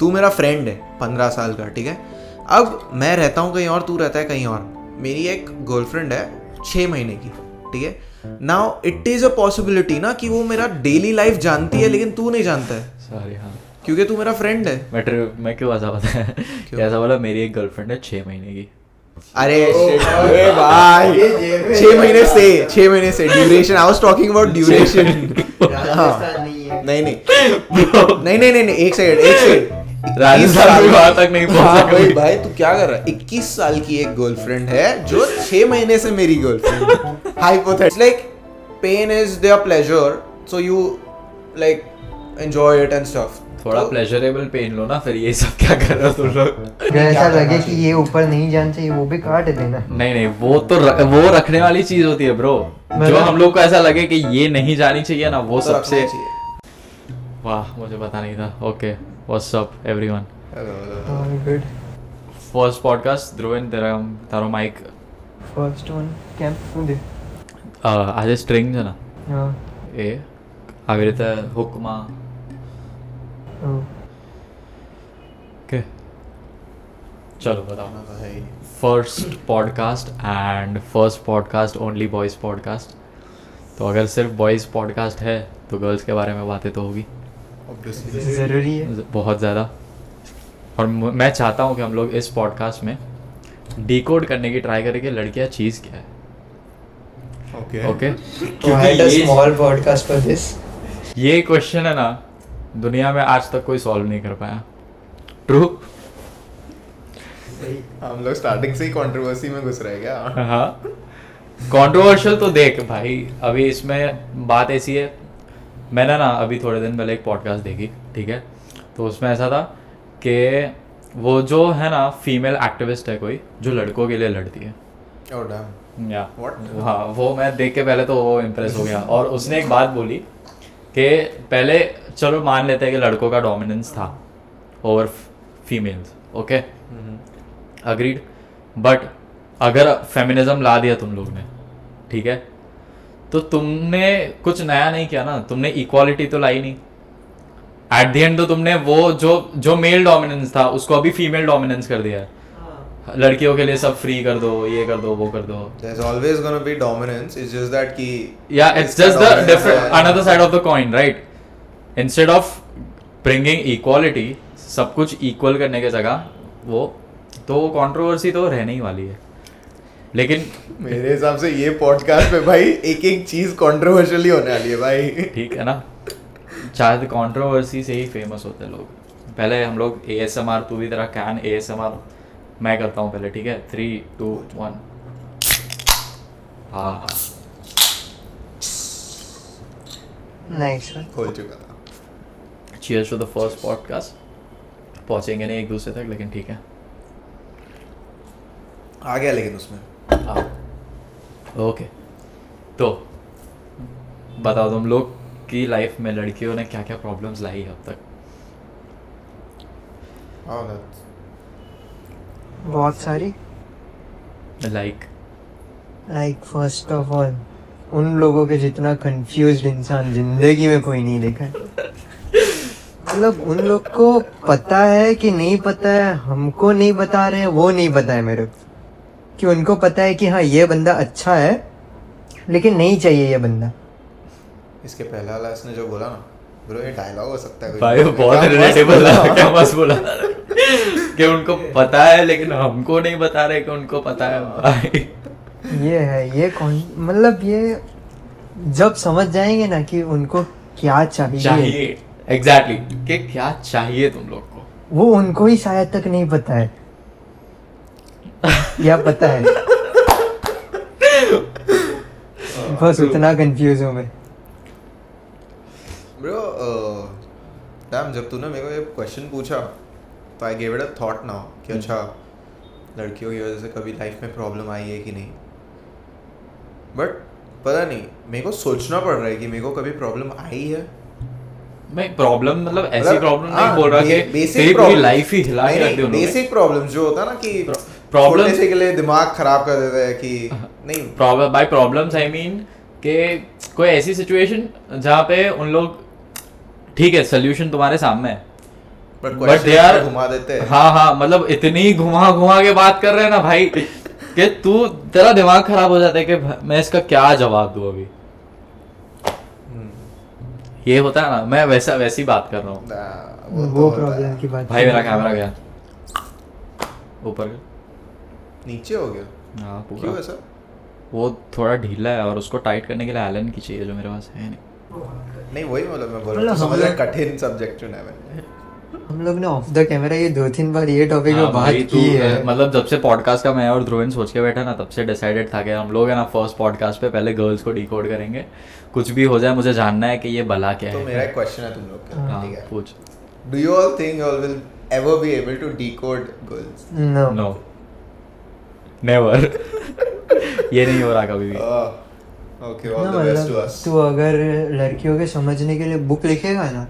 तू मेरा फ्रेंड है पंद्रह साल का ठीक है? अब मैं रहता हूँ कहीं और तू रहता है कहीं और। मेरी एक गर्लफ्रेंड है छः महीने की ठीक है? Now it is a possibility ना कि वो मेरा डेली लाइफ जानती है लेकिन तू नहीं जानता है। सॉरी हाँ। क्योंकि तू मेरा फ्रेंड है। मैं ट्रि- मैं क्यों ऐसा बताया कैसा बोला मेरी एक गर्लफ्रेंड है छः महीने की। अरे shit, अरे भाई। छः महीने से छः महीने से duration I was talking about duration नहीं नहीं नहीं। नहीं नहीं नहीं एक सेकंड एक सेकंड राजस्थान भी वहाँ तक नहीं पहुँचा हाँ, भाई भाई तू क्या कर रहा है? 21 साल की एक गर्लफ्रेंड है जो 6 महीने से मेरी girlfriend hypothetical like pain is there pleasure so you like enjoy it and stuff थोड़ा प्लेजरेबल पेन लो ना फिर ये सब क्या कर रहे हो तुम लोग? ऐसा लगे कि ये ऊपर नहीं जाना चाहिए वो भी काट देना। नहीं नहीं वो तो र, वो रखने वाली चीज़ होती है ब्रो जो हम लोग को ऐसा लगे कि ये नहीं जानी चाहिए ना वो सबसे वाह मुझे पता नहीं था। Okay what's up everyone good first podcast Dhruvan तेरा તારો માઇક ફર્સ્ટ વન કેમ શું દે આજે સ્ટ્રિંગ છે ને હા એ આવી રીતે હુકમાં ઓ કે ચલો બતાવો first podcast and first podcast only boys podcast तो अगर सिर्फ बॉयज़ पॉडकास्ट है तो गर्ल्स के बारे में बातें तो होगी ज़रूरी है? बहुत ज़्यादा। और मैं चाहता हूँ कि हम लोग इस पॉडकास्ट में डिकोड करने की ट्राई करें कि लड़कियाँ चीज़ क्या है। ओके ओके तो had a small podcast ये क्वेश्चन है ना दुनिया में आज तक कोई सॉल्व नहीं कर पाया। ट्रू हम लोग स्टार्टिंग से ही कंट्रोवर्सी में घुस रहे क्या हाँ। कंट्रोवर्शियल तो देख भाई अभी इसमें बात ऐसी है मैंने ना अभी थोड़े दिन पहले एक पॉडकास्ट देखी ठीक है? तो उसमें ऐसा था कि वो जो है ना फीमेल एक्टिविस्ट है कोई जो लड़कों के लिए लड़ती है। ओह या? हाँ वो मैं देख के पहले तो वो इम्प्रेस हो गया। और उसने एक बात बोली कि पहले चलो मान लेते हैं कि लड़कों का डोमिनेंस था over females okay agreed but अगर फेमिनिज्म ला दिया तुम लोग ने ठीक है? तो तुमने कुछ नया नहीं किया ना तुमने इक्वालिटी तो लाई नहीं। एट द एंड तो तुमने वो जो जो मेल डोमिनेंस था उसको अभी फीमेल डोमिनेंस कर दिया है। लड़कियों के लिए सब फ्री कर दो ये कर दो वो कर दो। There's always gonna be dominance. It's just that कि yeah it's इसका just the dominance different है। another side of the coin right? Instead of bringing equality सब कुछ इक्वल करने के जगह वो तो कंट्रोवर्सी तो रहने ही वाली है। लेकिन मेरे हिसाब से ये पॉडकास्ट पे भाई एक एक चीज़ कंट्रोवर्शियली होने वाली है भाई। ठीक है ना? शायद कंट्रोवर्सी से ही फ़ेमस होते हैं लोग। पहले हम लोग ए एस एम आर तू भी तेरा कैन ए एस एम आर मैं करता हूँ पहले ठीक है? थ्री टू वन हाँ नाइस खोल चुका था। Cheers to the first podcast पहुँचेंगे नहीं एक दूसरे तक लेकिन ठीक है। आ गया लेकिन उसमें। ओके। तो बताओ तुम लोग की लाइफ में लड़कियों ने क्या क्या प्रॉब्लम्स लाई है अब तक? Oh, बहुत सारी। Like like first of all उन लोगों के जितना कंफ्यूज इंसान ज़िंदगी में कोई नहीं देखा मतलब उन लोग को पता है कि नहीं पता है हमको नहीं बता रहे वो नहीं पता है मेरे को। कि उनको पता है कि हाँ ये बंदा अच्छा है लेकिन नहीं चाहिए ये बंदा। इसके पहले वाला इसने जो बोला ना ब्रो ये डायलॉग हो सकता है भाई बहुत रिलेटेबल बोला। था क्या मस्त बोला। कि उनको पता है लेकिन हमको नहीं बता रहे कि उनको पता है भाई। ये है ये कौन मतलब ये जब समझ जाएँगे ना कि उनको क्या चाहिए, चाहिए। एग्जैक्टली कि क्या चाहिए तुम लोग को। वो उनको ही शायद तक नहीं पता है। या पता है। बस उतना कंफ्यूज हूँ मैं। ब्रो डैम uh, जब तूने मेरे को ये क्वेश्चन पूछा तो I gave it a thought now कि हम्म। अच्छा लड़कियों की वजह से कभी लाइफ में प्रॉब्लम आई है कि नहीं? बट पता नहीं मेरे को सोचना पड़ रहा है कि मेरे को कभी प्रॉब्लम आई है। मैं प्रॉब्लम मतलब ऐसी मतलब, प्रॉब्लम हाँ, नहीं बोल रहा कि बे- basic तेरी पूरी लाइफ ही हिला के रख दी उन्होंने। बेसिक प्रॉब्लम जो होता है ना कि से के लिए दिमाग खराब कर देता है कि नहीं। Problem by problems I mean कि कोई ऐसी सिचुएशन जहाँ पे उन लोग ठीक है सोल्यूशन तुम्हारे सामने है। बट यार तो घुमा देते हैं। हाँ हाँ मतलब इतनी घुमा घुमा के बात कर रहे हैं ना भाई कि तू तेरा दिमाग खराब हो जाता है कि मैं इसका क्या जवाब दूँ अभी? ये होता है ना मैं वैसा वैसी बात कर रहा हूँ। ना, वो, तो प्रॉब्लम की बात भाई मेरा कैमरा गया। ऊपर गया। नीचे हो गया। हाँ पूरा। क्यों ऐसा? वो थोड़ा ढीला है और उसको टाइट करने के लिए एलन की चाहिए जो मेरे पास है नहीं। नहीं वही मतलब मैं बोल मतलब रहा हूँ समझ कठिन सब्जेक्ट चुना है मैंने। हम लोग ने ऑफ़ द कैमरा ये दो तीन बार ये टॉपिक हाँ पे बात की है। मतलब जब से पॉडकास्ट का मैं और ध्रुवन सोच के बैठा ना तब से डिसाइडेड था कि हम लोग है ना फ़र्स्ट पॉडकास्ट पे पहले गर्ल्स को डिकोड करेंगे। कुछ भी हो जाए मुझे जानना है कि ये भला क्या तो है। मेरा एक क्वेश्चन है तुम लोग का हाँ ठीक है? पूछ। Do you all think you all will ever be able to decode girls no no never ये नहीं हो रहा कभी भी। Okay all the best to us तू अगर लड़कियों के समझने के लिए बुक लिखेगा ना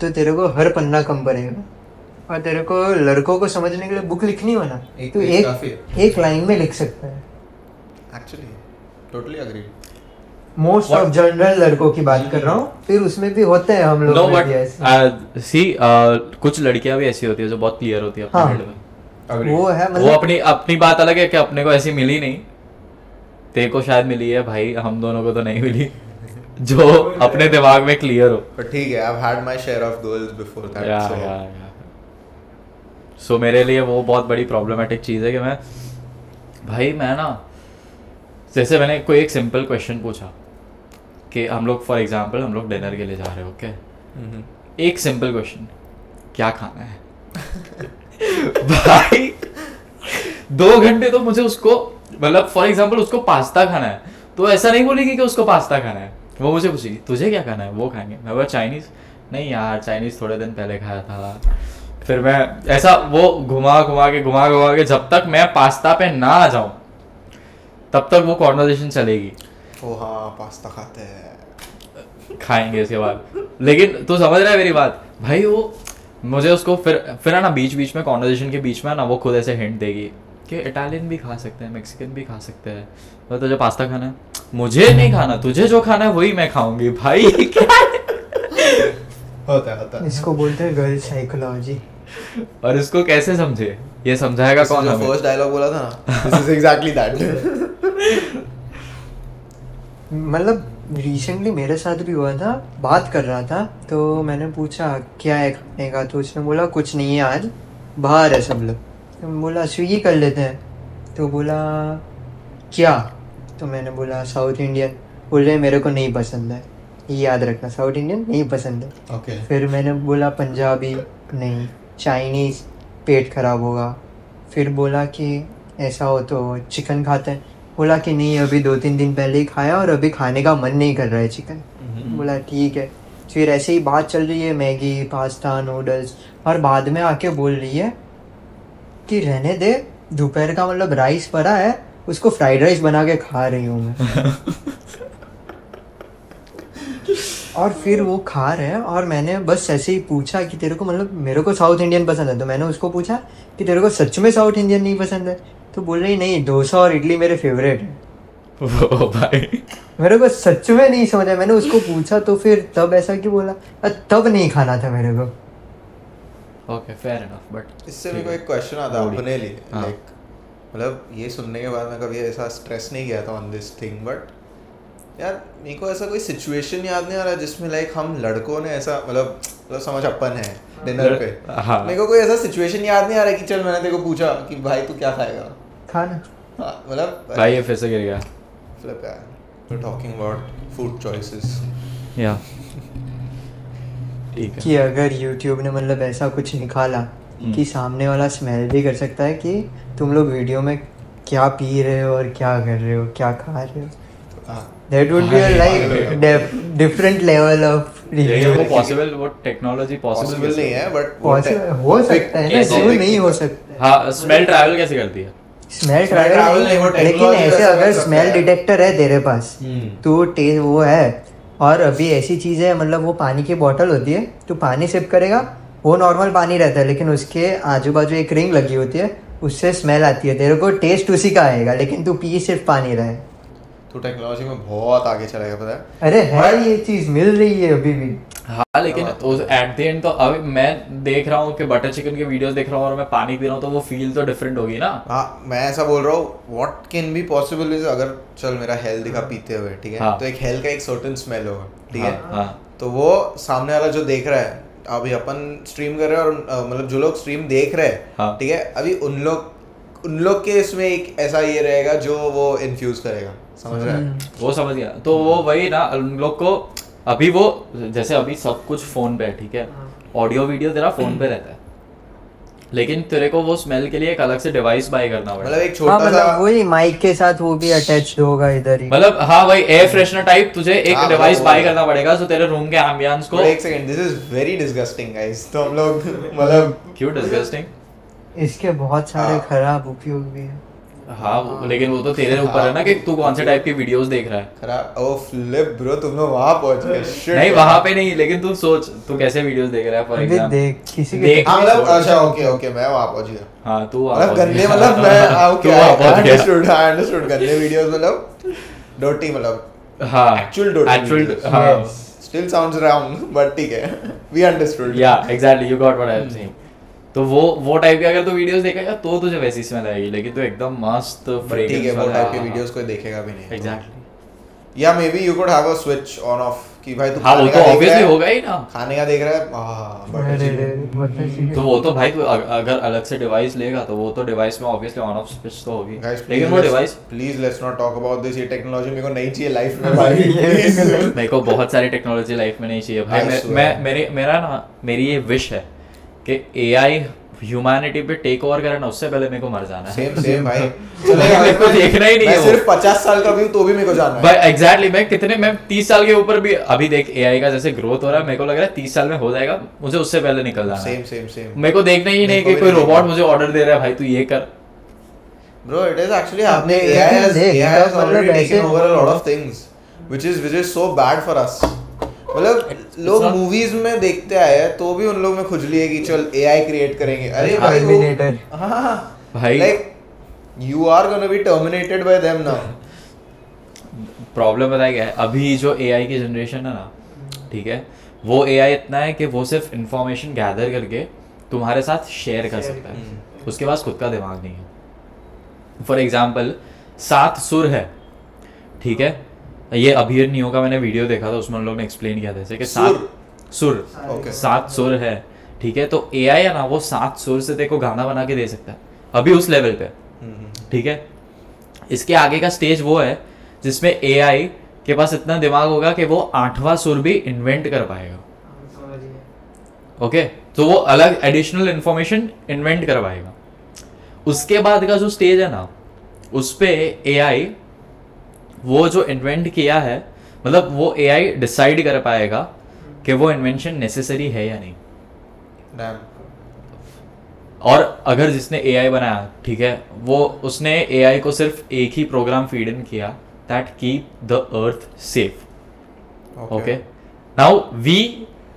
तो तेरे को हर पन्ना कम पड़ेगा और तेरे को लड़कों को समझने के लिए बुक लिखनी हो ना तो एक एक लाइन में लिख सकता है। Actually totally agree most of general लड़कों की बात कर रहा हूँ फिर उसमें भी होते हैं हम लोग सी uh, कुछ लड़कियाँ भी ऐसी होती है जो बहुत क्लियर होती है अपने हाँ। में। वो है मतलब वो अपनी अपनी बात अलग है कि अपने को ऐसी मिली नहीं। तेरे को शायद मिली है भाई हम दोनों को तो नहीं मिली। जो अपने दिमाग में क्लियर हो। बट ठीक है I had my share of girls before that या सो या या सो मेरे लिए वो बहुत बड़ी प्रॉब्लमेटिक चीज़ है कि मैं भाई मैं ना जैसे मैंने कोई एक सिंपल क्वेश्चन पूछा कि हम लोग फॉर एग्जांपल हम लोग डिनर के लिए जा रहे हो ओके एक सिंपल क्वेश्चन क्या खाना है? भाई दो घंटे तो मुझे उसको मतलब फॉर एग्जांपल उसको पास्ता खाना है तो ऐसा नहीं बोलेगी कि उसको पास्ता खाना है। वो मुझे पूछेगी तुझे क्या खाना है? वो खाएँगे। मैं बोला चाइनीज़? नहीं यार चाइनीज़ थोड़े दिन पहले खाया था। फिर मैं ऐसा वो घुमा घुमा के घुमा घुमा के जब तक मैं पास्ता पे ना आ जाऊँ तब तक वो कॉन्वर्जेशन चलेगी। ओ हाँ पास्ता खाते हैं। खाएँगे इसके बाद। लेकिन तू समझ रहा है मेरी बात? भाई वो मुझे उसको फिर फिर है ना बीच बीच में कॉन्वर्जेशन के बीच में ना वो खुद ऐसे हिंट देगी कि इटालियन भी खा सकते हैं मेक्सिकन भी खा सकते हैं। तो तुझे पास्ता खाना है? मुझे नहीं खाना तुझे जो खाना है वही मैं खाऊँगी भाई। क्या है? होता है होता है। इसको बोलते हैं गर्ल साइकोलॉजी और इसको कैसे समझे? ये समझाएगा कौन जो फ़र्स्ट डायलॉग बोला था ना। दिस इज़ एग्जैक्टली दैट मतलब रिसेंटली मेरे साथ भी हुआ था बात कर रहा था तो मैंने पूछा क्या है? खाने का तो उसने बोला कुछ नहीं है आज बाहर है सब लोग। तो बोला स्विगी कर लेते हैं। तो बोला क्या? तो मैंने बोला साउथ इंडियन। बोल रहे मेरे को नहीं पसंद है। ये याद रखना साउथ इंडियन नहीं पसंद है। ओके। फिर मैंने बोला पंजाबी नहीं चाइनीज़ पेट खराब होगा। फिर बोला कि ऐसा हो तो चिकन खाते हैं। बोला कि नहीं अभी दो तीन दिन पहले ही खाया और अभी खाने का मन नहीं कर रहा है चिकन बोला ठीक है। फिर ऐसे ही बात चल रही है मैगी पास्ता नूडल्स और बाद में आके बोल रही है कि रहने दे दोपहर का मतलब राइस पड़ा है उसको फ्राइड राइस बना के खा रही हूँ मैं। और फिर वो खा रहे हैं और मैंने बस ऐसे ही पूछा कि तेरे को मतलब मेरे को साउथ इंडियन पसंद है? तो मैंने उसको पूछा कि तेरे को सच में साउथ इंडियन नहीं पसंद है? तो बोल रही नहीं डोसा और इडली मेरे फेवरेट है. वो भाई। मेरे को सच में नहीं समझ आया। मैंने उसको पूछा तो फिर तब ऐसा क्यों बोला? तब नहीं खाना था मेरे को। ओके फेयर इनफ बट इससे मेरे को एक क्वेश्चन आता है अपने लिए हाँ. लाइक मतलब ये सुनने के बाद मैं कभी ऐसा स्ट्रेस नहीं किया था ऑन दिस थिंग बट यार मेरे को ऐसा कोई सिचुएशन याद नहीं आ रहा जिसमें लाइक हम लड़कों ने ऐसा मतलब मतलब समझ अपन है डिनर पे। हाँ। मेरे को कोई ऐसा सिचुएशन याद नहीं आ रहा कि चल मैंने तेरे को पूछा कि भाई तू क्या खाएगा? खाना? हाँ, मतलब भाई ये फिर से गिर गया। flip यार we're talking about food choices. या ठीक है। कि अगर यूट्यूब ने मतलब ऐसा कुछ निकाला हम्म। कि सामने वाला स्मेल भी कर सकता है कि तुम लोग वीडियो में क्या पी रहे हो और क्या कर रहे हो क्या खा रहे हो। That would be like different level of ये रिव्यू वो पॉसिबल वो टेक्नोलॉजी पॉसिबल नहीं है बट हो सकता है ना नहीं हो। सकता हाँ। स्मेल ट्रैवल कैसे करती है? स्मेल ट्रैवल लेकिन ऐसे अगर स्मेल डिटेक्टर है। तेरे पास हम्म। तो टेस्ट वो है। और अभी ऐसी चीज़ है मतलब वो पानी की बॉटल होती है तो पानी सिप करेगा वो नॉर्मल पानी रहता है लेकिन उसके आजू बाजू एक रिंग लगी होती है उससे स्मेल आती है। तेरे को टेस्ट उसी का आएगा लेकिन तू पी सिर्फ़ पानी रहे। है तू टेक्नोलॉजी में बहुत आगे चला गया पता है? अरे है ये चीज़ मिल रही है अभी भी। हाँ लेकिन एट द एंड तो अभी मैं देख रहा हूँ कि बटर चिकन के वीडियोस देख रहा हूँ और मैं पानी पी रहा हूँ तो वो फील तो डिफरेंट होगी ना? हाँ मैं ऐसा बोल रहा हूँ what can be possible is अगर चल मेरा हेल दिखा पीते हुए ठीक है? हाँ। तो एक हेल का एक सर्टेन स्मेल होगा ठीक है? हाँ, हाँ। तो वो सामने वाला जो देख रहा है अभी अपन स्ट्रीम कर रहे हैं और मतलब जो लोग स्ट्रीम देख रहे हैं हाँ। ठीक है? अभी उन लोग उन लोग के इसमें एक ऐसा ये रहेगा जो वो इन्फ्यूज करेगा। समझ रहे हम्म। वो समझ गया। तो वो वही ना उन लोग को अभी वो जैसे अभी सब कुछ फ़ोन पे है ठीक है? ऑडियो वीडियो तेरा फ़ोन पे रहता है। लेकिन तेरे को वो स्मेल के लिए एक अलग से डिवाइस बाय करना पड़ेगा। मतलब एक हाँ छोटा सा मतलब वही माइक के साथ वो भी अटैच्ड होगा इधर ही। मतलब हाँ भाई एयर फ्रेशनर टाइप तुझे एक हाँ, डिवाइस बाय करना पड़ेगा जो तेरे रूम के एम्बियंस को एक second this is very disgusting guys तो हम लोग मतलब क्यों डिस्गस्टिंग इसके बहुत सारे हाँ। खराब उपयोग भी है। हाँ वो- लेकिन वो तो तेरे ऊपर है ना कि तू कौन से टाइप की वीडियोस देख रहा है? खराब ओ फ्लिप ब्रो तुम लोग वहाँ पहुँच गए। नहीं। वहाँ पे नहीं लेकिन तू सोच तू कैसे वीडियोस देख रहा है फॉर एग्जांपल देख किसी के देख। हाँ मतलब अच्छा ओके ओके मैं वहाँ पहुँच गया। हाँ तू मतलब गंदे मतलब मैं हाँ, ओके वहाँ पहुँच गया। अंडरस्टूड आई अंडरस्टूड गंदे वीडियोस मतलब डर्टी मतलब हाँ actual dirty एक्चुअल. हाँ। स्टिल साउंड्स रॉन्ग बट ठीक है we understood yeah exactly you got what I am saying तो वो वो टाइप के अगर तू वीडियोस देखेगा तो तुझे वैसी स्मेल आएगी। लेकिन तू एकदम मस्त ठीक है वो टाइप के वीडियोस कोई देखेगा भी नहीं। Exactly yeah maybe you could have a switch on off कि भाई तू हाँ वो खाने तो का ऑब्वियसली होगा ही ना। खाने का देख रहा है। तो वो तो भाई तू अगर अलग से डिवाइस लेगा तो वो तो डिवाइस में ऑब्वियसली ऑन ऑफ़ स्विच तो होगी। लेकिन वो device please let's not talk about this ये टेक्नोलॉजी मेरे को नहीं चाहिए लाइफ में भाई। मेरे को बहुत सारी टेक्नोलॉजी लाइफ में नहीं चाहिए। भाई मैं मैं मेरे मेरा ना मेरी ये विश है। कि एआई ह्यूमैनिटी पे टेक ओवर करे ना उससे पहले मेरे को मर जाना है। सेम सेम भाई। मेरे को देखना ही नहीं है सिर्फ़ 50 साल का भी हूँ तो भी मेरे को जानना है। भाई एग्जैक्टली मैं कितने मैं तीस साल के ऊपर भी अभी देख एआई का जैसे ग्रोथ हो रहा है मेरे को लग रहा है तीस साल में हो जाएगा मुझे उससे पहले निकल जाना सेम सेम सेम मेरे को देखना ही नहीं कि कोई रोबोट मुझे ऑर्डर दे रहा है भाई तू ये कर। Bro, it is actually happening. लेकिन AI has, देख, AI has already ऐसे- taken over a lot of things, which is which is so bad for us. मतलब लोग मूवीज़ में देखते आए हैं तो भी उन लोग में खुजली है कि चल एआई क्रिएट करेंगे। अरे भाई वो Terminator. हाँ। भाई। Like you are gonna be terminated by them now problem बताया क्या है। अभी जो एआई की जनरेशन है ना ठीक है वो एआई इतना है कि वो सिर्फ़ इंफॉर्मेशन गैदर करके तुम्हारे साथ शेयर कर सकता है। उसके पास खुद का दिमाग नहीं है। फॉर एग्ज़ाम्पल सात सुर है ठीक है ये अभीर नियो का मैंने वीडियो देखा था उसमें उन लोग ने एक्सप्लेन किया था जैसे कि सात सुर। Okay. सात सुर है ठीक है? तो एआई है ना वो सात सुर से तेरे को गाना बना के दे सकता है अभी उस लेवल पे। ठीक है? इसके आगे का स्टेज वो है जिसमें एआई के पास इतना दिमाग होगा कि वो आठवां सुर भी इन्वेंट कर पाएगा। ओके तो वो अलग एडिशनल इन्फॉर्मेशन इन्वेंट करवाएगा उसके बाद का जो स्टेज है ना उस पे एआई वो जो इन्वेंट किया है मतलब वो एआई डिसाइड कर पाएगा कि वो इन्वेंशन नेसेसरी है या नहीं। और अगर जिसने एआई बनाया ठीक है वो उसने एआई को सिर्फ़ एक ही प्रोग्राम फ़ीड इन किया that keep the earth safe okay now we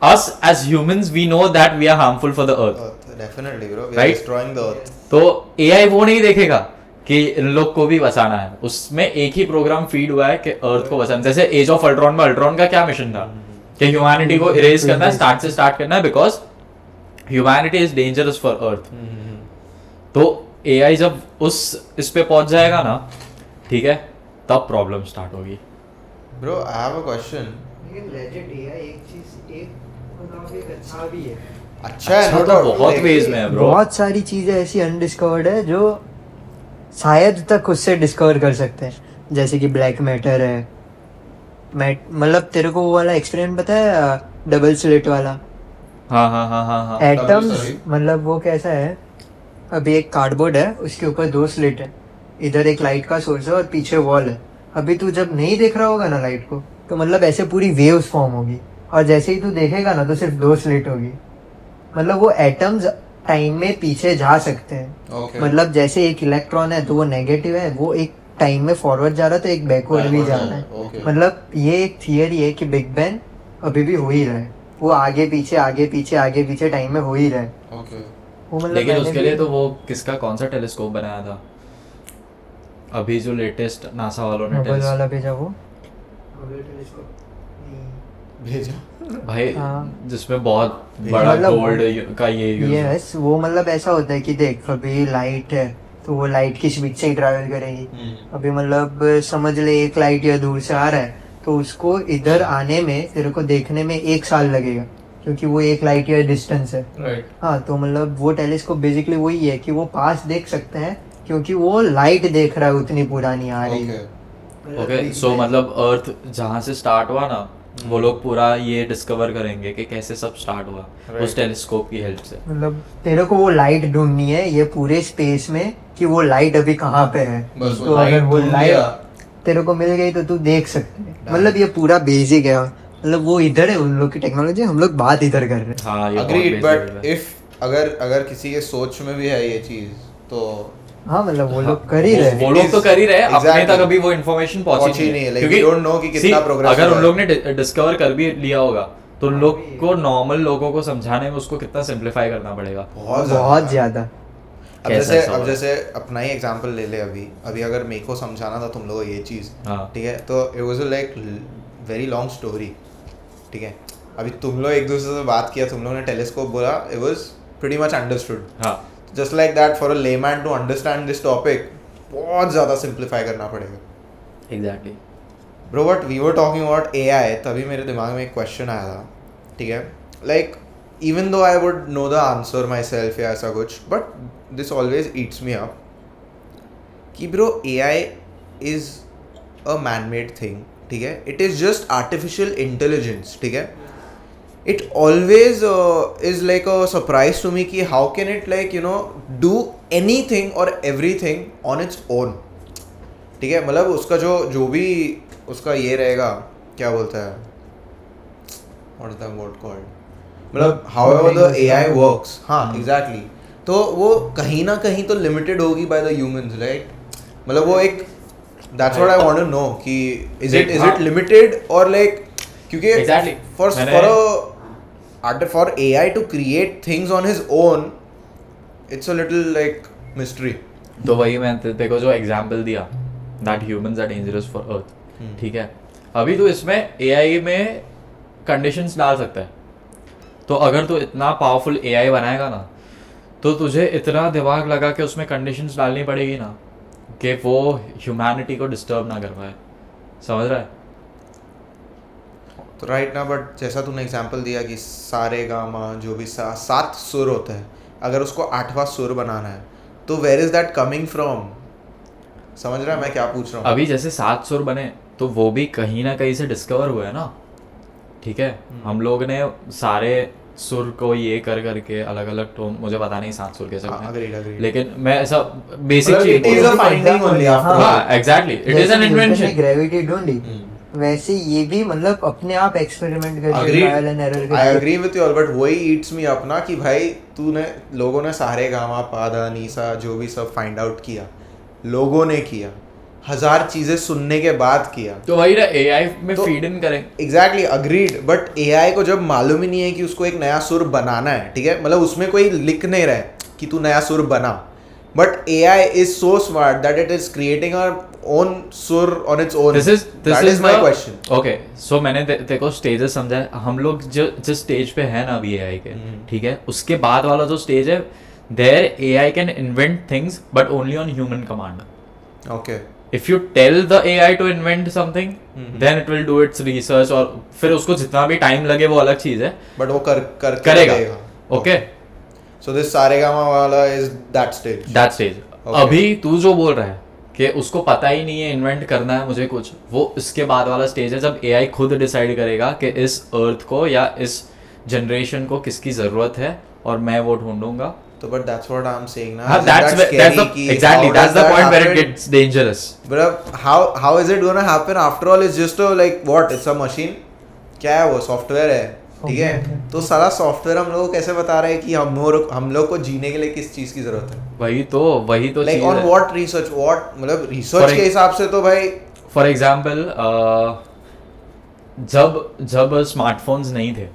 us as humans we know that we are harmful for the earth. Definitely bro we are Right? Destroying the earth तो AI वो नहीं देखेगा। कि इन लोग को भी बचाना है। उसमें एक ही प्रोग्राम फ़ीड हुआ है कि अर्थ को बचाना जैसे एज ऑफ़ अल्ट्रॉन में अल्ट्रॉन का क्या मिशन था? कि ह्यूमैनिटी को इरेज करना है स्टार्ट से स्टार्ट करना है because humanity is dangerous for earth तो एआई जब उस इस पे पहुँच जाएगा ना ठीक है तब प्रॉब्लम स्टार्ट होगी। Bro I have a question लेकिन legit AI एक चीज़ एक एक अच्छा भी है। अच्छा है अच्छा तो बहुत ways में है ब्रो बहुत सारी चीज़ें ऐसी अनडिस्कवर्ड है जो शायद तक खुद से डिस्कवर कर सकते हैं। जैसे कि ब्लैक मैटर है। मैट मतलब तेरे को वो वाला एक्सपेरिमेंट पता है डबल स्लिट वाला? हाँ हाँ हाँ हाँ हाँ। एटम्स मतलब वो कैसा है? अभी एक कार्डबोर्ड है उसके ऊपर दो स्लिट है। इधर एक लाइट का सोर्स है और पीछे वॉल है। अभी तू जब नहीं देख रहा होगा ना लाइट को तो मतलब ऐसे पूरी वेव्स फॉर्म होगी। और जैसे ही तू देखेगा ना तो सिर्फ़ दो स्लिट होगी। मतलब वो एटम्स टाइम में पीछे जा सकते हैं। Okay. मतलब जैसे एक इलेक्ट्रॉन है तो वो नेगेटिव है वो एक टाइम में फॉरवर्ड जा रहा है तो एक बैकवर्ड भी जा रहा है। है, okay. मतलब ये एक थियरी है कि बिग बैंग अभी भी हो ही रहा है। वो आगे पीछे आगे पीछे आगे पीछे टाइम में हो ही रहा है। Okay. वो मतलब लेकिन उसके लिए तो वो किसका कौन सा टेलीस्कोप बनाया था? अभी जो लेटेस्ट नासा वालों ने वाला भेजा वो। भेजा। भाई हाँ। जिसमें बहुत बड़ा मतलब गोल्ड का ये यस वो मतलब ऐसा होता है कि देख अभी लाइट है तो वो लाइट की स्पीड से ही ट्रैवल करेगी। हम्म। अभी मतलब समझ ले एक लाइट या दूर से आ रहा है तो उसको इधर आने में तेरे को देखने में एक साल लगेगा क्योंकि वो एक लाइट ईयर डिस्टेंस है। राइट हाँ तो मतलब वो टेलीस्कोप बेसिकली वही है कि वो पास देख सकते हैं क्योंकि वो लाइट देख रहा है उतनी पुरानी आ रही। है ओके ओके सो मतलब अर्थ जहाँ से स्टार्ट हुआ ना वो लोग पूरा ये डिस्कवर करेंगे कि कैसे सब स्टार्ट हुआ उस टेलीस्कोप की हेल्प से। मतलब तेरे को वो लाइट ढूंढनी है ये पूरे स्पेस में कि वो लाइट अभी कहाँ पे है। बस वो तो अगर वो लाइट तेरे को मिल गई तो तू देख सकते मतलब ये पूरा बेसिक है। मतलब वो इधर है उन लोग की टेक्नोलॉजी हम लोग बात इधर कर रहे हैं। हाँ अग्रीड बट इफ़ अगर अगर किसी के सोच में भी है ये चीज़ तो हाँ मतलब वो लोग कर ही रहे हैं। वो लोग तो कर ही रहे हैं अपने तक अभी वो इन्फॉर्मेशन पहुँची नहीं है, like, we don't कि कितना progress अगर उन लोग ने डिस्कवर कर भी लिया होगा तो उन लोग को नॉर्मल लोगों को समझाने में उसको कितना सिंप्लीफाई करना पड़ेगा। बहुत बहुत ज़्यादा। अब जैसे अब जैसे अपना ही एग्जांपल ले ले अभी। अभी अगर मेरे को समझाना था तुम लोगों को ये चीज़ हाँ। ठीक है? तो it was like very long story ठीक है? अभी तुम लोग एक दूसरे से बात किया तुम लोगों ने टेलीस्कोप बोला it was pretty much understood हाँ। Just like that for a layman to understand this topic बहुत ज़्यादा सिंप्लीफाई करना पड़ेगा। Exactly bro but we were talking about A I तभी मेरे दिमाग में एक क्वेश्चन आया था ठीक है? Like even though I would know the answer myself या ऐसा कुछ but this always eats me up कि bro A I is a man made thing ठीक है? It is just artificial intelligence ठीक है? It always is like a surprise to me कि how can it like you know do anything और everything on its own ठीक है? मतलब उसका जो जो भी उसका ये रहेगा क्या बोलता है? मतलब एग्जैक्टली हाँ, तो वो कहीं ना कहीं तो लिमिटेड होगी बाय द ह्यूमंस राइट मतलब वो एक that's what I want to know कि is it is it limited और लाइक क्योंकि फॉर मैंने- for art- for AI to create things on his own it's a little like mystery. तो वही मैं ते- तेरे को जो एग्ज़ाम्पल दिया that humans are dangerous for. Earth ठीक है? अभी तो इसमें एआई में कंडीशंस डाल सकता है। तो अगर तू इतना पावरफुल एआई बनाएगा ना तो तुझे इतना दिमाग लगा के उसमें कंडीशंस डालनी पड़ेगी ना कि वो ह्यूमैनिटी को डिस्टर्ब ना कर पाए। समझ रहा है? तो राइट ना बट जैसा तूने एग्ज़ाम्पल दिया कि सारे गामा जो भी सा, सात सुर होते हैं अगर उसको आठवां सुर बनाना है तो where is that coming from समझ रहा है मैं क्या पूछ रहा हूँ? अभी जैसे सात सुर बने तो वो भी कहीं ना कहीं से डिस्कवर हुए हैं ना। ठीक है? हम्म। हम लोग ने सारे सुर को ये कर करके अलग अलग टोन मुझे पता नहीं सात सुर कैसे हाँ, बने. लेकिन मैं ऐसा बेसिक मतलब चीज़ it is बोल। a finding only after all. हाँ exactly it is an invention gravity ढूंढी हम्म। वैसे ये भी मतलब अपने आप एक्सपेरिमेंट करके Agreed. Trial and error I agree with you but वही ईट्स मी अपना कि भाई तूने लोगों ने सारे गामा पादा नीसा जो भी सब फाइंड आउट किया। लोगों ने किया। हज़ार चीज़ें सुनने के बाद किया। तो वही ना एआई में तो- फ़ीड इन करें। एग्जैक्टली अग्रीड बट एआई को जब मालूम ही नहीं है कि उसको एक नया सुर बनाना है ठीक है? मतलब उसमें कोई लिख नहीं रहा है कि तू नया सुर बना। AI is so smart that it is creating our own सुर on its own this is this that is is my question okay so मैंने ते- तेरे को स्टेजेस समझा है। हम लोग जो जिस स्टेज पे है ना अभी के हम्म। ठीक है? उसके बाद वाला जो स्टेज है there AI can invent things but only on human command okay if you tell the AI to invent something hmm. then it will do its research और फिर उसको जितना भी टाइम लगे वो अलग चीज़ है। बट वो कर कर करेगा। ओके सो दिस सारेगामा वाला is that stage that stage अभी तू जो बोल रहा है कि उसको पता ही नहीं है इन्वेंट करना है मुझे कुछ वो इसके बाद वाला स्टेज है जब एआई खुद डिसाइड करेगा कि इस अर्थ को या इस जनरेशन को किसकी ज़रूरत है और मैं वो ढूंढूँगा। तो but that's what I am saying ना that's that's exactly that's the point where it gets dangerous but how how is it gonna happen after all is just like what it's a machine क्या है वो? Software है? ठीक है? तो सारा software हम लोग को कैसे बता रहा है कि हम लोग हम लोग को जीने के लिए किस चीज़ की ज़रूरत है? वही तो वही तो like on what research what मतलब रिसर्च के हिसाब से तो भाई फॉर एग्ज़ाम्पल जब जब स्मार्टफोन्स नहीं थे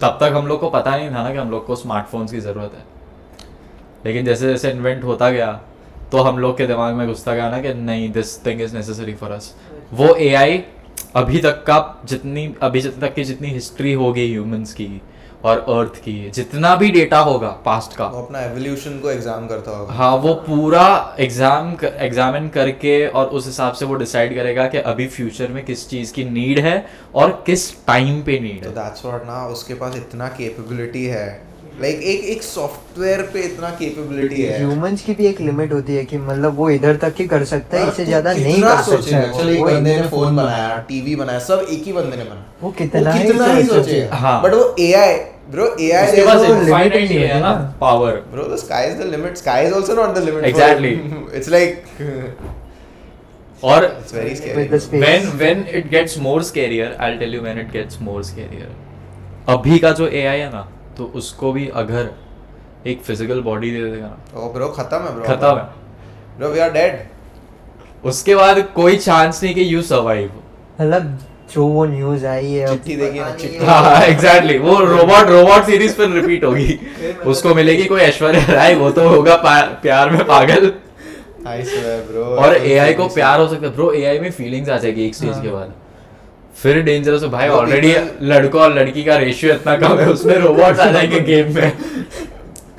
तब तक हम लोग को पता नहीं था ना कि हम लोग को स्मार्टफोन्स की ज़रूरत है। लेकिन जैसे जैसे इन्वेंट होता गया तो हम लोग के दिमाग में घुसता गया ना कि नहीं this thing is necessary for us वो एआई अभी तक का जितनी अभी तक की जितनी हिस्ट्री होगी ह्यूमंस की और अर्थ की जितना भी डेटा होगा पास्ट का वो अपना एवोल्यूशन को एग्ज़ाम करता होगा। हाँ वो पूरा एग्ज़ाम एग्जामिन करके और उस हिसाब से वो डिसाइड करेगा कि अभी फ्यूचर में किस चीज़ की नीड है और किस टाइम पे नीड तो है दैट्स व्हाट ना उसके पास इतना कैपेबिलिटी है। लाइक एक एक सॉफ्टवेयर पे इतना कैपेबिलिटी है ह्यूमंस की भी एक लिमिट होती है कि मतलब वो इधर तक ही कर सकता है इससे ज़्यादा नहीं कर सकता चल है एक बंदे ने फ़ोन बनाया टीवी बनाया सब एक ही बंदे ने बनाया वो कितना वो ही कितना ही सोच सोचेगा हाँ। बट वो एआई ब्रो एआई उसके पास नहीं ही है है ना। Power Bro, the sky is the limit. Sky is also not the limit. for Exactly. him. It's like और it's very scary. With the space. when when it gets more scarier I'll tell you when it gets more scarier अभी का जो AI है ना तो उसको भी अगर एक फ़िज़िकल बॉडी दे देगा ना Oh, bro, खत्म है bro. खत्म है Bro, we are dead. उसके बाद कोई चांस नहीं कि यू सर्वाइव मतलब जो वो न्यूज़ आई है चिट्ठी देखी ना, चिट्ठी। है। हाँ एग्जैक्टली वो रोबोट रोबोट सीरीज़ पर रिपीट होगी उसको मिलेगी कोई ऐश्वर्या राय वो तो होगा प्यार में पागल I swear, bro. और एआई को प्यार हो सकता है ब्रो एआई में फीलिंग्स आ जाएगी एक स्टेज के बाद फिर डेंजरस है भाई ऑलरेडी लड़कों और लड़की का रेशियो इतना कम है उसमें रोबोट्स आ जाएँगे गेम में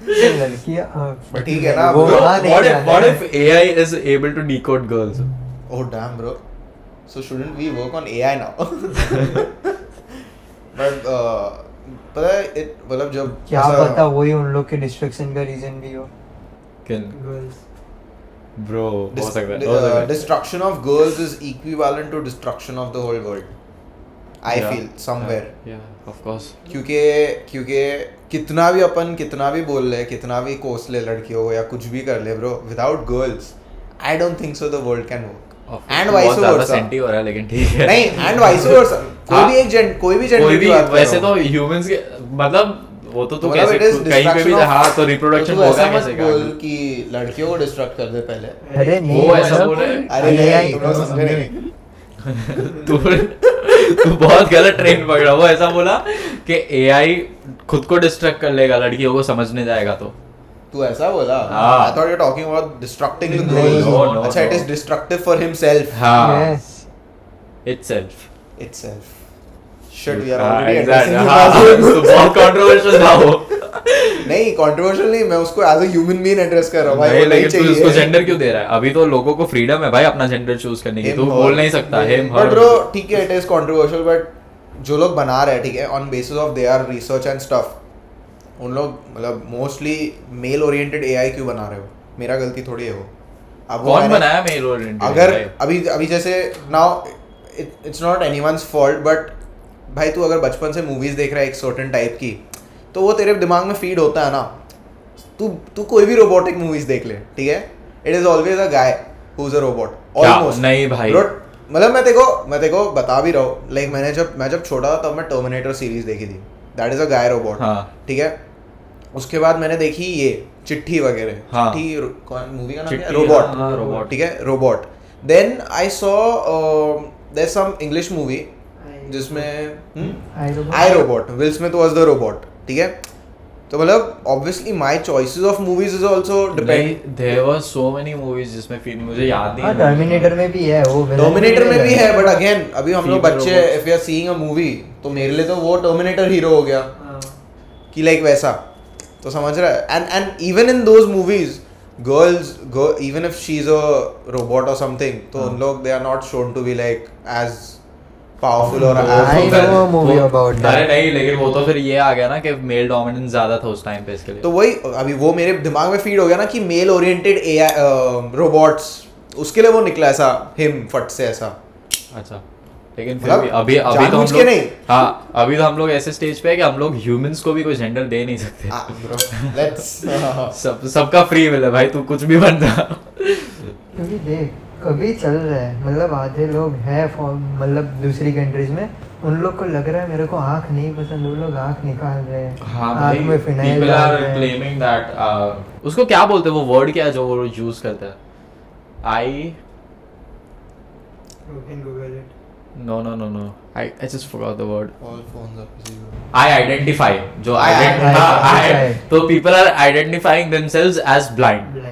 लड़कियाँ हाँ, ठीक है ना, वो bro, वहाँ नहीं what if जाना what है। if AI is able to decode girls Oh, damn, bro. So shouldn't we work on AI now? But uh, पता है it मतलब जब क्या ऐसा- पता वही उन लोग के डिस्ट्रक्शन का रीजन भी हो किन गर्ल्स ब्रो हो Dis- सकता है di- हो सकता uh, है destruction of girls is equivalent to feel somewhere. yeah of course. क्योंकि क्योंकि कितना भी अपन कितना भी बोल ले कितना भी कोस ले लड़कियों को या कुछ भी कर ले bro without girls I don't think so the world can work and बहुत वाइस ज़्यादा वर्सा सेंटी हो रहा है लेकिन ठीक है। नहीं एंड वाइस वर्सा कोई हाँ। भी एक जेंड कोई भी जेंडर कोई की भी बात वैसे तो ह्यूमंस के मतलब वो तो तू मतलब कैसे कहीं पे भी हाँ तो रिप्रोडक्शन होगा मत कैसे बोल कि लड़कियों को डिस्ट्रक्ट कर दे पहले। अरे नहीं वो ऐसा मतलब- बोल रहे हैं? अरे नहीं तुम लोग समझे नहीं। तू तू बहुत गलत ट्रेन पकड़ा। वो ऐसा बोला कि एआई खुद को डिस्ट्रैक्ट कर लेगा लड़कियों को समझने जाएगा तो। तू ऐसा बोला? हाँ। I thought you talking about distracting the no, अच्छा it is destructive for himself हाँ। Yes itself itself should we are already हाँ हाँ, तो बहुत कंट्रोवर्शियल था वो। नहीं कंट्रोवर्शियल नहीं मैं उसको as a human being address कर रहा हूँ भाई नहीं तू इसको जेंडर क्यों दे रहा है? अभी तो लोगों को फ्रीडम है भाई अपना जेंडर चूज़ करने की तू बोल नहीं सकता हिम बट ब्रो ठीक है इट इज़ कंट्रोवर्शियल बट जो लोग बना रहे हैं ठीक है on basis of their research and stuff उन लोग मतलब मोस्टली मेल ओरिएंटेड एआई क्यों बना रहे हो? मेरा गलती थोड़ी है वो। अब कौन बनाया मेल ओरिएंटेड अगर अभी अभी जैसे now it's not anyone's fault but भाई तू अगर बचपन से मूवीज़ देख रहा है एक सर्टेन टाइप की तो वो तेरे दिमाग में फ़ीड होता है ना। तू तू कोई भी रोबोटिक मूवीज़ देख ले ठीक है? It is always a guy who is a robot almost नहीं भाई। मतलब मैं देखो मैं देखो बता भी रहा हूँ। लाइक मैंने जब मैं जब छोटा था तब मैं टर्मिनेटर सीरीज़ देखी थी। That is a guy robot हाँ। ठीक है? उसके बाद मैंने देखी ये चिट्ठी वगैरह। हाँ। चिट्ठी कौन मूवी का नाम चिट्ठी, रोबोट हाँ, ठीक है? Robot then I saw there some English movie जिसमें. I robot Will Smith was the robot ठीक है? तो मतलब obviously my choices of movies is also depend there were so many movies जिसमें फ़िल्म मुझे याद हाँ नहीं टर्मिनेटर में भी है वो टर्मिनेटर में भी है बट अगेन अभी हम लोग बच्चे if you are seeing a movie तो मेरे लिए तो वो टर्मिनेटर हीरो हो गया। कि लाइक वैसा। तो समझ रहा है? And and even in those movies girls even if she is a robot or something तो हाँ। उन लोग they are not shown to be like as powerful or as know a movie about अरे नहीं लेकिन वो तो फिर ये आ गया ना कि मेल डोमिनेंस ज़्यादा था उस टाइम पे इसके लिए। तो वही अभी वो मेरे दिमाग में फ़ीड हो गया ना कि मेल ओरिएंटेड एआई रोबोट्स उसके लिए वो निकला ऐसा हिम फट से ऐसा। अच्छा लेकिन फिर मतलब भी अभी अभी तो हम लोग नहीं। हाँ अभी तो हम लोग ऐसे स्टेज पे है कि हम लोग ह्यूमंस को भी कोई जेंडर दे नहीं सकते। let's सब सबका फ्री विल है भाई तू कुछ भी बन जा। कभी चल रहा है। मतलब आधे लोग हैं फॉर्म मतलब दूसरी कंट्रीज़ में। उन लोग को लग रहा है मेरे को आँख नहीं पसंद वो लोग आँख निकाल रहे हैं। हाँ आँख में फिनाइल people डाल are रहे हैं। claiming that uh, उसको क्या बोलते हैं वो वर्ड क्या है जो वो यूज़ करता है? I know no no no I I just forgot the word all phones are busy. I identify जो I. I- तो people are identifying themselves as blind हाँ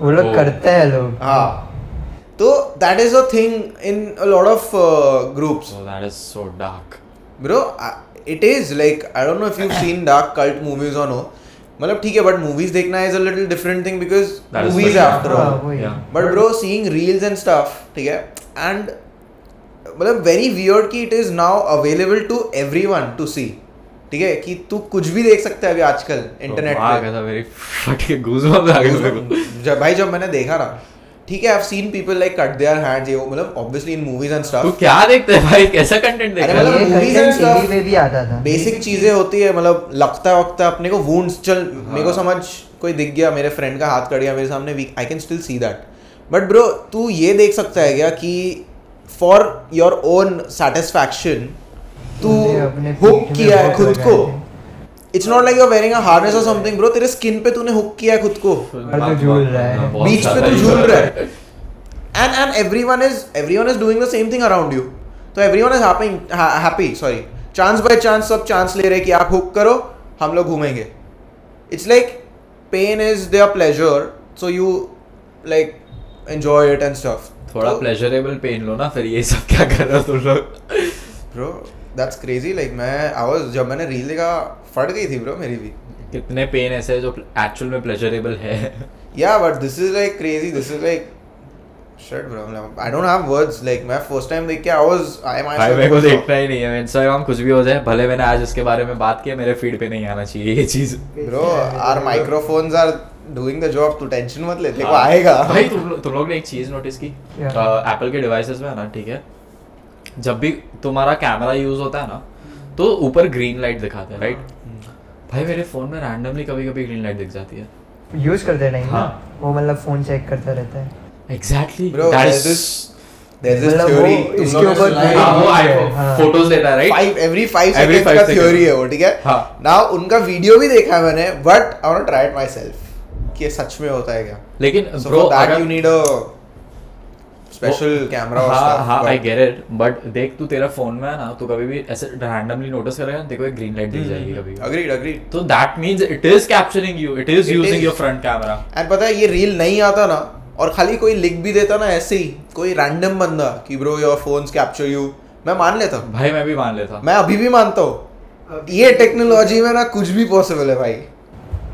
वो लोग Oh. करते हैं लोग हाँ तो that is a thing in a lot of groups that is so dark. Bro it is like I don't know if you seen dark cult movies or no मतलब ठीक है बट मूवीज़ देखना is a little different thing because movies. आफ्टर all. But bro seeing reels and stuff ठीक है and मतलब very weird कि it is now available to everyone to see ठीक है कि तू कुछ भी देख सकता है अभी आजकल इंटरनेट पे। गया फट के गूज़बम्स आ गए जब भाई जब मैंने देखा ना ठीक है I have seen people like cut their hands ये वो मतलब obviously in movies and stuff तू क्या देखते है भाई? कैसा कंटेंट देख रहा है? मतलब ये movies and content stuff- TV पे भी आता था। बेसिक चीज़ें होती है मतलब लगता वक्ता अपने को वुंड्स चल मेरे को समझ कोई दिख गया मेरे फ्रेंड का हाथ कट गया मेरे सामने I can still see that but bro तू ये देख सकता है क्या कि फॉर योर ओन सेटिस्फैक्शन तू हुक किया है खुद को। It's not like you wearing a harness or something bro तेरे स्किन पे तूने हुक किया है खुद को। तू झूल रहा है। बीच पे तू झूल रहा है। And and everyone is everyone is doing the same thing around you तो everyone is happen happy sorry chance by chance सब चांस ले रहे कि आप हुक करो हम लोग घूमेंगे। It's like pain is there pleasure so you like enjoy it and stuff थोड़ा प्लेजरेबल पेन लो ना फिर ये सब क्या कर रहे हो तुम लोग? ब्रो दैट्स क्रेजी लाइक मैं आई वाज जब मैंने रील देखा फट गई थी ब्रो मेरी भी। कितने पेन ऐसे है जो एक्चुअल में प्लेजरेबल है। Yeah but this is like crazy this is like shit bro मतलब, I don't have words like मैं first time देख के I was I भाई myself मेरे को देखना ही नहीं है इंस्टाग्राम कुछ भी हो जाए भले मैंने आज इसके बारे में बात की मेरे फ़ीड पे नहीं आना चाहिए ये चीज़। Bro our microphones are doing the job तू टेंशन मत ले तेरे को हाँ। आएगा। भाई तुम लोग तुम लोग ने एक चीज़ नोटिस की? एप्पल के डिवाइसेस में है ना ठीक है? जब भी तुम्हारा कैमरा यूज़ होता है ना तो ऊपर ग्रीन लाइट दिखाते हैं राइट भाई मेरे फ़ोन में रैंडमली कभी कभी ग्रीन लाइट दिख जाती है। यूज़ करते टाइम ना? हाँ। वो मतलब फ़ोन चेक करता रहता है। Exactly bro there's this there's this मतलब theory. इसके ऊपर हाँ वो हाँ। फ़ोटोज़ देता है right five every five Every seconds five का थ्योरी है वो ठीक है? हाँ। ना उनका वीडियो भी देखा है मैंने but I want try it myself कि सच में होता है क्या? लेकिन ब्रो for that अगर you camera or हाँ हाँ आई गेट इट बट देख तू तेरा फ़ोन में है ना तू कभी भी ऐसे रैंडमली नोटिस करेगा ना, देखो एक ग्रीन लाइट दिख जाएगी कभी। agreed agreed. तो that means it is capturing you it is using your front camera and पता है ये रील नहीं आता ना और खाली कोई लिख भी देता ना ऐसे ही कोई रैंडम बंदा कि bro your phones capture you मैं मान लेता। हूँ भाई मैं भी मान लेता। मैं अभी भी मानता हूँ। ये टेक्नोलॉजी में ना कुछ भी पॉसिबल है भाई।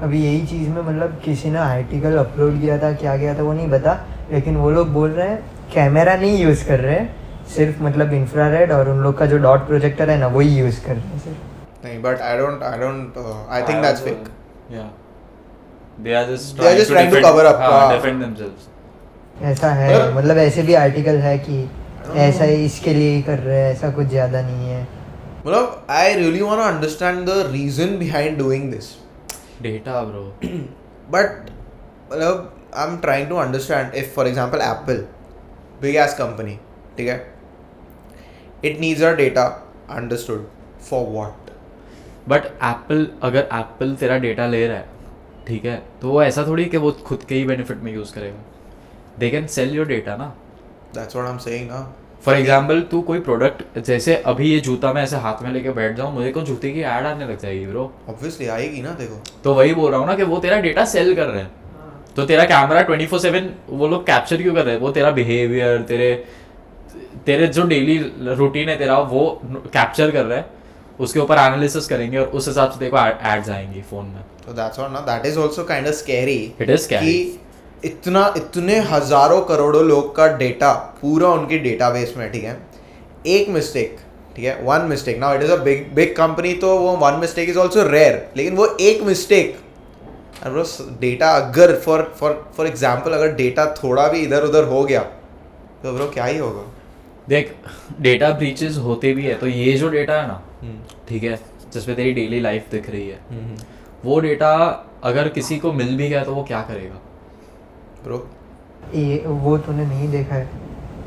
अभी यही चीज़ में मतलब किसी ने आर्टिकल अपलोड किया था क्या किया था वो नहीं बता लेकिन वो लोग बोल रहे हैं कैमरा नहीं यूज़ कर रहे सिर्फ़ मतलब इंफ्रारेड और उन लोग का जो डॉट प्रोजेक्टर है ना वही यूज़ कर रहे हैं सिर्फ़ नहीं but I don't I don't I think that's fake Yeah. They are just They are just trying to defend- cover up, हाँ, हाँ. defend themselves. ऐसा है मतलब- मतलब ऐसे भी आर्टिकल है कि ऐसा ही इसके लिए ही कर रहे हैं ऐसा कुछ ज़्यादा नहीं है मतलब I really want to understand the reason behind doing this Data, bro. But मतलब I am trying to understand if for example Apple big ass company ठीक है it needs a data understood for what but Apple अगर Apple तेरा data ले रहा है ठीक है? तो वो ऐसा थोड़ी कि वो खुद के ही बेनिफिट में यूज़ करेगा। They can sell your data ना। That's what I am saying ना। फॉर एग्ज़ाम्पल तू कोई प्रोडक्ट जैसे अभी ये जूता मैं ऐसे हाथ में लेके बैठ जाऊँ मुझे को जूते की ऐड आने लग जाएगी ब्रो ऑब्वियसली आएगी ना देखो। तो वही बोल रहा हूँ ना कि वो तेरा डेटा सेल कर रहे हैं। तो तेरा कैमरा ट्वेंटी फोर सेवन वो लोग कैप्चर क्यों कर रहे हैं? वो तेरा बिहेवियर तेरे तेरे जो डेली रूटीन है तेरा वो कैप्चर कर रहा है। उसके ऊपर एनालिसिस करेंगे और उस हिसाब से देखो एड्स आएँगी फ़ोन में। तो दैट्स व्हाट ना। That is also kind of scary is scary. कि इतना इतने हज़ारों करोड़ों लोग का डेटा पूरा उनके डेटाबेस में ठीक है? एक मिस्टेक ठीक है? One mistake now it is a big big company तो वो one mistake is also rare लेकिन वो एक मिस्टेक ब्रो डेटा अगर फॉर फॉर फॉर एग्ज़ाम्पल अगर डेटा थोड़ा भी इधर उधर हो गया तो ब्रो क्या ही होगा? देख डेटा ब्रीचेस होते भी है तो ये जो डेटा है ना ठीक है जिसमें तेरी डेली लाइफ दिख रही है वो डेटा अगर किसी को मिल भी गया तो वो क्या करेगा? ब्रो ये वो तूने नहीं देखा है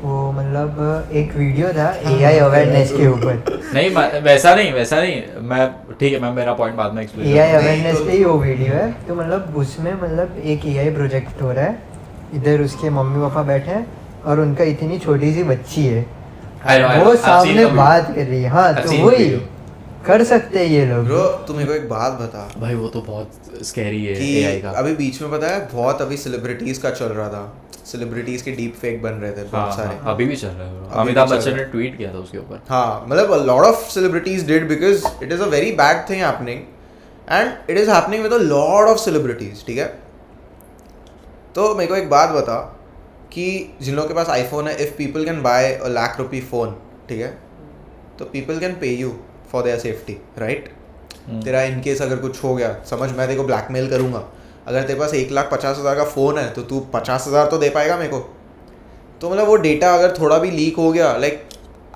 वो मतलब एक वीडियो था एआई अवेयरनेस के ऊपर। नहीं वैसा नहीं वैसा नहीं मैं ठीक है मैं मेरा पॉइंट बाद में एक्सप्लेन एआई अवेयरनेस पे ही वो वीडियो है तो मतलब उसमें मतलब एक एआई प्रोजेक्ट हो रहा है इधर उसके मम्मी पापा बैठे हैं और उनका इतनी छोटी सी बच्ची है know. वो I've seen सामने the video. बात कर रही है हाँ I've तो seen the वही video. कर सकते हैं ये लोग। ब्रो तू मेरे को एक बात बता। भाई वो तो बहुत स्कैरी है एआई का। अभी बीच में पता है बहुत अभी सेलिब्रिटीज का चल रहा था। सेलिब्रिटीज के डीप फेक बन रहे थे बहुत हाँ, सारे। हाँ, अभी भी चल रहा है अमिताभ बच्चन ने ट्वीट किया था उसके ऊपर। हाँ मतलब a lot of celebrities did because it is a very bad thing happening and it is happening with a lot of celebrities ठीक है? तो मेरे को एक बात बता कि जिन लोगों के पास आईफोन है if people can buy a lakh rupee phone ठीक है? तो people can pay you for their safety right. तेरा इन केस अगर कुछ हो गया समझ मैं तेरे को ब्लैकमेल करूँगा। अगर तेरे पास एक लाख पचास हज़ार का फ़ोन है तो तू पचास हज़ार तो दे पाएगा मेरे को। तो मतलब वो डेटा अगर थोड़ा भी लीक हो गया लाइक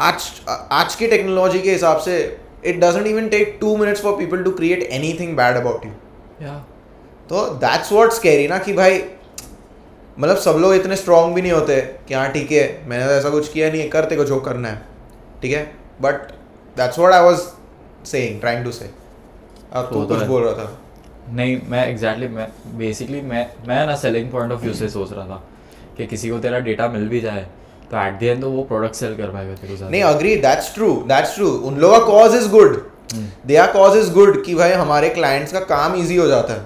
आज आज की टेक्नोलॉजी के हिसाब से it doesn't even take two minutes for people to create any thing bad about you तो दैट्स वॉट कैरी ना कि भाई मतलब सब लोग इतने स्ट्रांग भी नहीं होते कि हाँ ठीक है मैंने तो ऐसा कुछ किया नहीं है करते को जो करना है ठीक है? But that's what I was saying trying to say अब तू तो कुछ बोल रहा था। नहीं मैं एग्जैक्टली exactly, मैं बेसिकली मैं मैं ना सेलिंग पॉइंट ऑफ़ व्यू से सोच रहा था कि किसी को तेरा डेटा मिल भी जाए तो एट द एंड तो वो प्रोडक्ट सेल कर पाएगा तेरे को नहीं agree that's true that's true उन लोगों का cause is good their cause is good कि भाई हमारे क्लाइंट्स का काम इजी हो जाता है।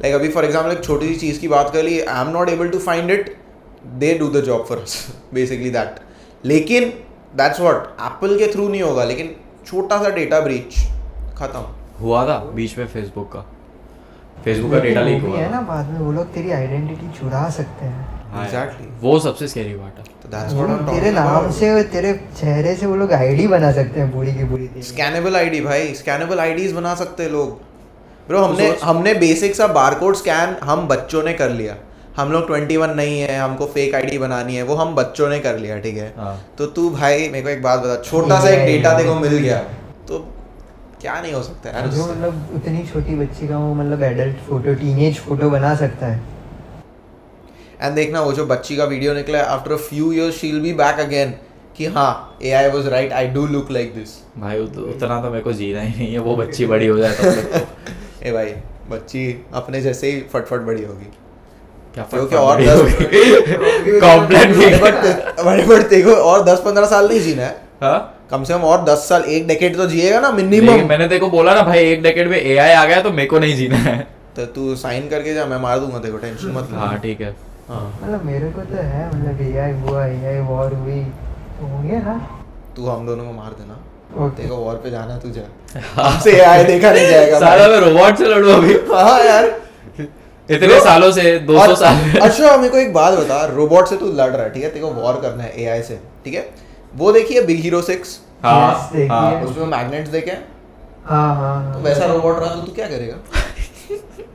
लाइक अभी फॉर एग्जांपल एक छोटी सी चीज़ की बात कर ली I am not able to find it they do the job for basically that लेकिन दैट्स व्हाट एप्पल के थ्रू नहीं होगा लेकिन छोटा सा डेटा ब्रीच खत्म। हुआ था बीच में फेसबुक का। फेसबुक का डेटा लीक हुआ है ना बाद में वो लोग तेरी आइडेंटिटी चुरा सकते हैं। हाँ, Exactly. वो सबसे स्कैरी पार्ट है। तो दैट्स व्हाट आई तेरे नाम से तेरे चेहरे से वो लोग आईडी बना सकते हैं पूरी की पूरी तेरी। स्कैनेबल आईडी भाई। स्कैनेबल आईडीज बना सकते हैं लोग। ब्रो हमने हमने बेसिक सा बारकोड स्कैन हम बच्चों ने कर लिया। हम लोग 21 नहीं है हमको फेक आईडी बनानी है वो हम बच्चों ने कर लिया ठीक है? हाँ। तो तू भाई मेरे को एक बात बता छोटा सा एक डेटा को मिल गया। तो क्या नहीं हो सकता यार जो मतलब उतनी छोटी बच्ची का वो मतलब एडल्ट फ़ोटो टीनेज फ़ोटो बना सकता है। एंड देखना वो जो बच्ची का वीडियो निकला है after a few years she will be back again कि हाँ eh I was right I do look like this भाई उतना तो मेरे को जीना ही नहीं है वो बच्ची बड़ी हो जाए तो। ए भाई बच्ची अपने जैसे ही फटफट बड़ी होगी। क्योंकि और दस कॉम्प्लेन बट बड़े बट देखो और दस पंद्रह साल नहीं जीना है। हाँ? कम से कम और दस साल एक डेकेड तो जिएगा ना मिनिमम मैंने तेरे को बोला ना भाई एक डेकेड में एआई आ गया तो मेरे को नहीं जीना है। तो तू साइन करके जा मैं मार दूँगा तेरे को टेंशन मत ले। हाँ ठीक है। हाँ। मतलब मेरे को तो है मतलब एआई हुआ एआई वॉर हुई तो हो गया ना तू हम दोनों को मार देना। तेरे को वॉर पे जाना तुझे हमसे आए देखा नहीं जाएगा साला मैं रोबोट से लड़ू अभी। हाँ यार। इतने सालों से 200 और- साल अच्छा मेरे को एक बात बता रोबोट से तू लड़ रहा है ठीक है? तेरे को वॉर करना है एआई से ठीक है? वो देखिए बिग हीरो सिक्स हाँ हाँ। उसमें मैग्नेट्स देखे हैं? हाँ हाँ तो हाँ वैसा रोबोट रहा तो तू क्या करेगा?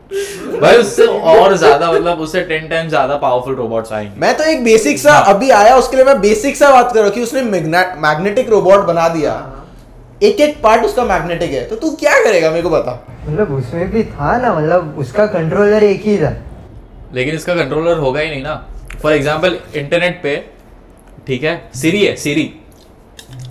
भाई उससे और ज़्यादा मतलब उससे टेन टाइम ज़्यादा पावरफुल रोबोट्स आएँगे। मैं तो एक बेसिक सा हाँ। अभी आया उसके लिए मैं बेसिक सा बात कर रहा हूँ कि उसने मैग्नेटिक रोबोट बना दिया। एक एक पार्ट उसका मैग्नेटिक है। तो तू क्या करेगा? मेरे को बता। मतलब उसमें भी था ना मतलब उसका कंट्रोलर एक ही था। लेकिन इसका कंट्रोलर होगा ही नहीं ना। फॉर एग्ज़ाम्पल इंटरनेट पे ठीक है सीरी है सीरी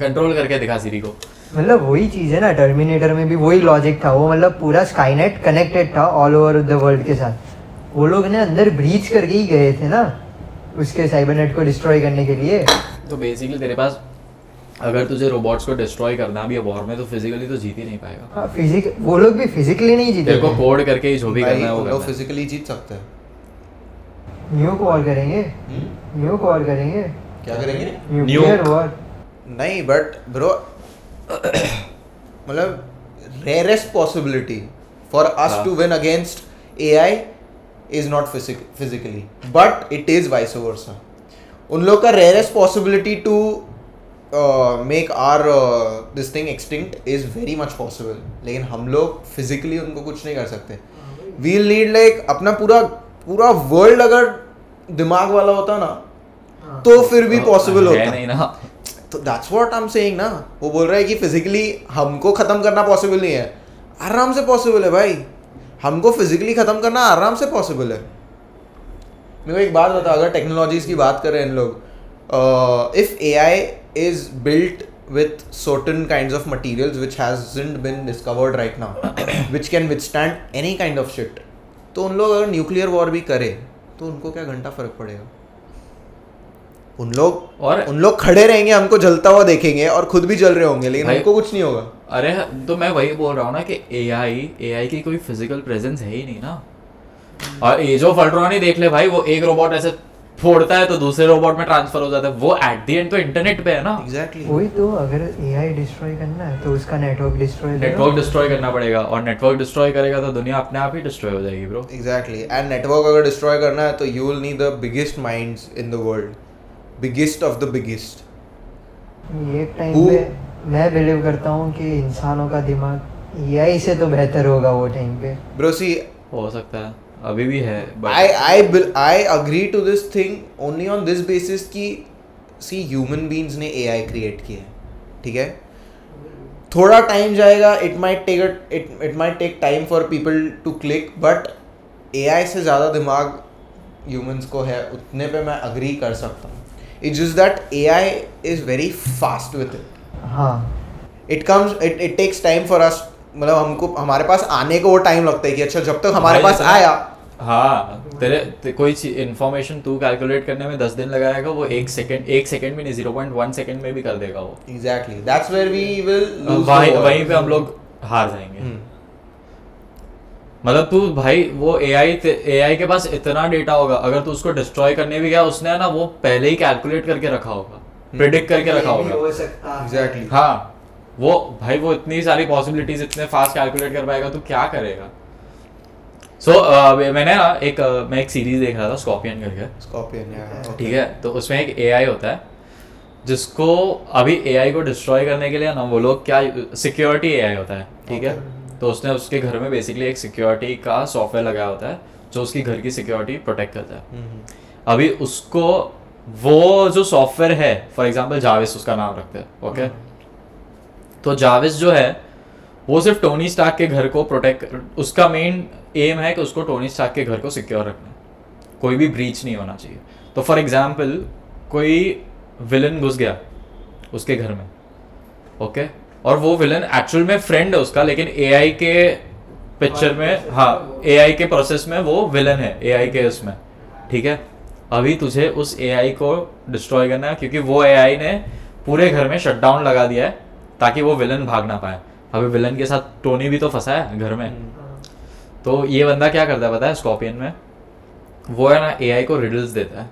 कंट्रोल करके दिखा सीरी को। मतलब वही चीज़ है ना टर्मिनेटर में भी वही लॉजिक था। वो मतलब पूरा स्काईनेट कनेक्टेड था ऑल ओवर द वर्ल्ड के साथ। वो लोग ने अंदर ब्रीच करके ही गए थे ना उसके साइबरनेट को डिस्ट्रॉय करने के लिए। तो बेसिकली तेरे पास अगर तुझे रोबोट्स को डिस्ट्रॉय करना भी है वॉर में तो फिजिकली तो जीत ही नहीं पाएगा। हाँ फिजिक वो लोग भी फिजिकली नहीं जीते थे कोड करके ही जो भी करना है वो लोग फिजिकली जीत सकते हैं। न्यू वॉर करेंगे? हम्म? न्यू वॉर करेंगे? क्या करेंगे? न्यूक्लियर वॉर नहीं बट ब्रो मतलब rarest possibility for us. To win against AI is not physically but it is vice versa उन लोग का rarest possibility to make our this thing extinct is very much possible लेकिन हम लोग physically उनको कुछ नहीं कर सकते वील नीड लाइक अपना पूरा पूरा वर्ल्ड अगर दिमाग वाला होता ना तो फिर भी पॉसिबल है होता नहीं ना। तो that's what I am saying ना वो बोल रहा है कि फिजिकली हमको खत्म करना पॉसिबल नहीं है। आराम से पॉसिबल है भाई। हमको फिजिकली खत्म करना आराम से पॉसिबल है। मेरे को एक बात बता अगर टेक्नोलॉजीज़ की बात करें इन लोग if AI is built with certain kinds of materials which hasn't been discovered right now which can withstand any kind of shit. तो उन लोग अगर न्यूक्लियर वॉर भी करे तो उनको क्या घंटा फ़र्क पड़ेगा? उन लोग और उन लोग खड़े रहेंगे हमको जलता हुआ देखेंगे और खुद भी जल रहे होंगे लेकिन उनको कुछ नहीं होगा। अरे तो मैं वही बोल रहा हूँ ना कि एआई एआई की कोई फ़िज़िकल प्रेजेंस है ही नहीं ना। और एज ऑफ़ अल्ट्रॉन ही देख ले भाई वो एक रोबोट ऐसे फोड़ता है तो दूसरे रोबोट में ट्रांसफ़र हो जाता है। वो एट द एंड तो इंटरनेट पे है ना। एग्जैक्टली वही तो अगर एआई डिस्ट्रॉय करना है तो उसका नेटवर्क डिस्ट्रॉय नेटवर्क डिस्ट्रॉय करना पड़ेगा। और नेटवर्क डिस्ट्रॉय करेगा तो दुनिया अपने आप ही डिस्ट्रॉय हो जाएगी ब्रो एग्जैक्टली एंड नेटवर्क अगर डिस्ट्रॉय करना है तो you will need the biggest minds in the world biggest of the biggest ये टाइम पे मैं बिलीव करता हूँ कि इंसानों का दिमाग एआई से तो बेहतर होगा वो टाइम पे। ब्रो सी हो सकता है। अभी भी है आई I will- I agree to this thing only on this basis कि see human beings ने AI create किया है ठीक है? थोड़ा टाइम जाएगा it might take it it might take time for people to click but AI से ज़्यादा दिमाग humans को है उतने पे मैं अग्री कर सकता हूँ। It's just that A I is very fast with it हाँ। It comes it it takes time for us मतलब हमको हमारे पास आने को वो टाइम लगता है कि अच्छा जब तक हमारे भाई पास आया। हाँ तेरे ते, कोई इन्फॉर्मेशन तू कैलकुलेट करने में दस दिन लगाएगा वो एक सेकंड एक सेकंड भी नहीं ज़ीरो पॉइंट वन सेकंड में भी कर देगा वो। Exactly that's where we will वहीं वहीं पे हम लोग हार जाएँगे। हम्म। मतलब तू भाई वो एआई एआई के पास इतना डेटा होगा अगर तू उसको डिस्ट्रॉय करने भी गया उसने ना वो पहले ही कैलकुलेट करके रखा होगा प्रिडिक्ट करके रखा होगा। एग्जैक्टली हाँ। वो भाई वो इतनी सारी पॉसिबिलिटीज इतने फास्ट कैलकुलेट कर पाएगा तो क्या करेगा? सो so, uh, मैंने ना एक uh, मैं एक सीरीज़ देख रहा था स्कॉर्पियन करके। स्कॉर्पियन ठीक है? तो उसमें एक एआई होता है जिसको अभी एआई को डिस्ट्रॉय करने के लिए ना वो लोग क्या सिक्योरिटी एआई होता है ठीक है? तो उसने उसके घर में बेसिकली एक सिक्योरिटी का सॉफ्टवेयर लगाया होता है जो उसकी घर की सिक्योरिटी प्रोटेक्ट करता है। हम्म, अभी उसको वो जो सॉफ्टवेयर है फॉर एग्ज़ाम्पल जावेस उसका नाम रखते हैं ओके तो जाविस जो है, वो सिर्फ़ टोनी स्टार्क के घर को प्रोटेक्ट उसका मेन एम है कि उसको टोनी स्टार्क के घर को सिक्योर रखना है। कोई भी ब्रीच नहीं होना चाहिए। तो फॉर एग्ज़ाम्पल कोई विलन घुस गया उसके घर में ओके और वो विलन एक्चुअल में फ्रेंड है उसका, लेकिन एआई के पिक्चर में हाँ एआई के प्रोसेस में वो विलन है एआई के उसमें, ठीक है? अभी तुझे उस एआई को डिस्ट्रॉय करना है, क्योंकि वो एआई ने पूरे घर में शटडाउन लगा दिया है। ताकि वो विलन भाग ना पाए। अभी विलन के साथ टोनी भी तो फंसा है घर में। तो ये बंदा क्या करता है पता है स्कॉर्पियन में? वो है ना एआई को रिडल्स देता है।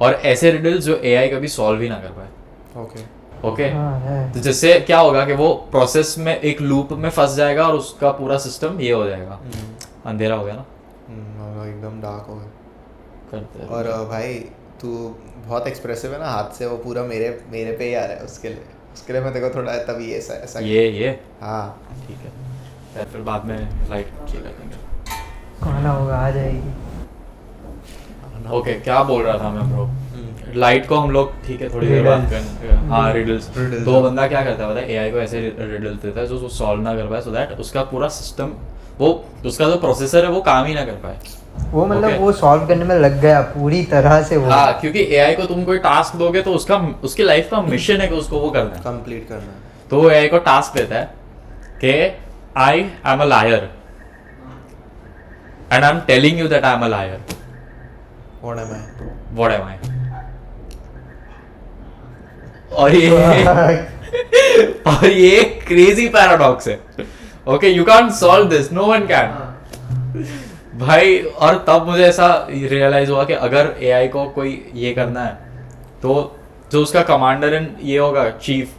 और ऐसे रिडल्स जो एआई कभी सॉल्व ही ना कर पाए। ओके ओके हाँ तो जिससे क्या होगा कि वो प्रोसेस में एक लूप में फंस जाएगा और उसका पूरा सिस्टम ये हो जाएगा। अंधेरा हो गया ना? हम्म, एकदम डार्क हो गया। करते और भाई तू बहुत एक्सप्रेसिव है ना हाथ से वो पूरा मेरे मेरे पे ही आ रहा है उसके लिए। उसके लिए मैं देखो थोड़ा तभी ऐसा ऐसा ये ये? हाँ। ठीक है। फिर- बाद में लाइट ठीक कर देंगे खाना होगा आ जाएगी। ओके क्या बोल रहा था मैं ब्रो हम्म। लाइट को हम लोग ठीक है थोड़ी देर बात. करेंगे हाँ। रिडल्स Riddles, तो हाँ। बंदा क्या करता है पता है? एआई को ऐसे रिडल्स देता है जो सॉल्व ना कर पाए सो दैट उसका पूरा सिस्टम वो उसका जो प्रोसेसर है वो काम ही ना कर पाए। वो मतलब Okay. वो सॉल्व करने में लग गया पूरी तरह से वो। हाँ क्योंकि एआई को तुम कोई टास्क दोगे तो उसका उसकी लाइफ का मिशन है कि उसको वो करना है। कंप्लीट करना है। तो वो एआई को टास्क देता है कि I am a liar and I am telling you that I am a liar what am I what am I और ये और ये क्रेजी पैराडॉक्स है। Okay you can solve this no one can भाई और तब मुझे ऐसा रियलाइज़ हुआ कि अगर एआई को कोई ये करना है तो जो उसका कमांडर इन ये होगा चीफ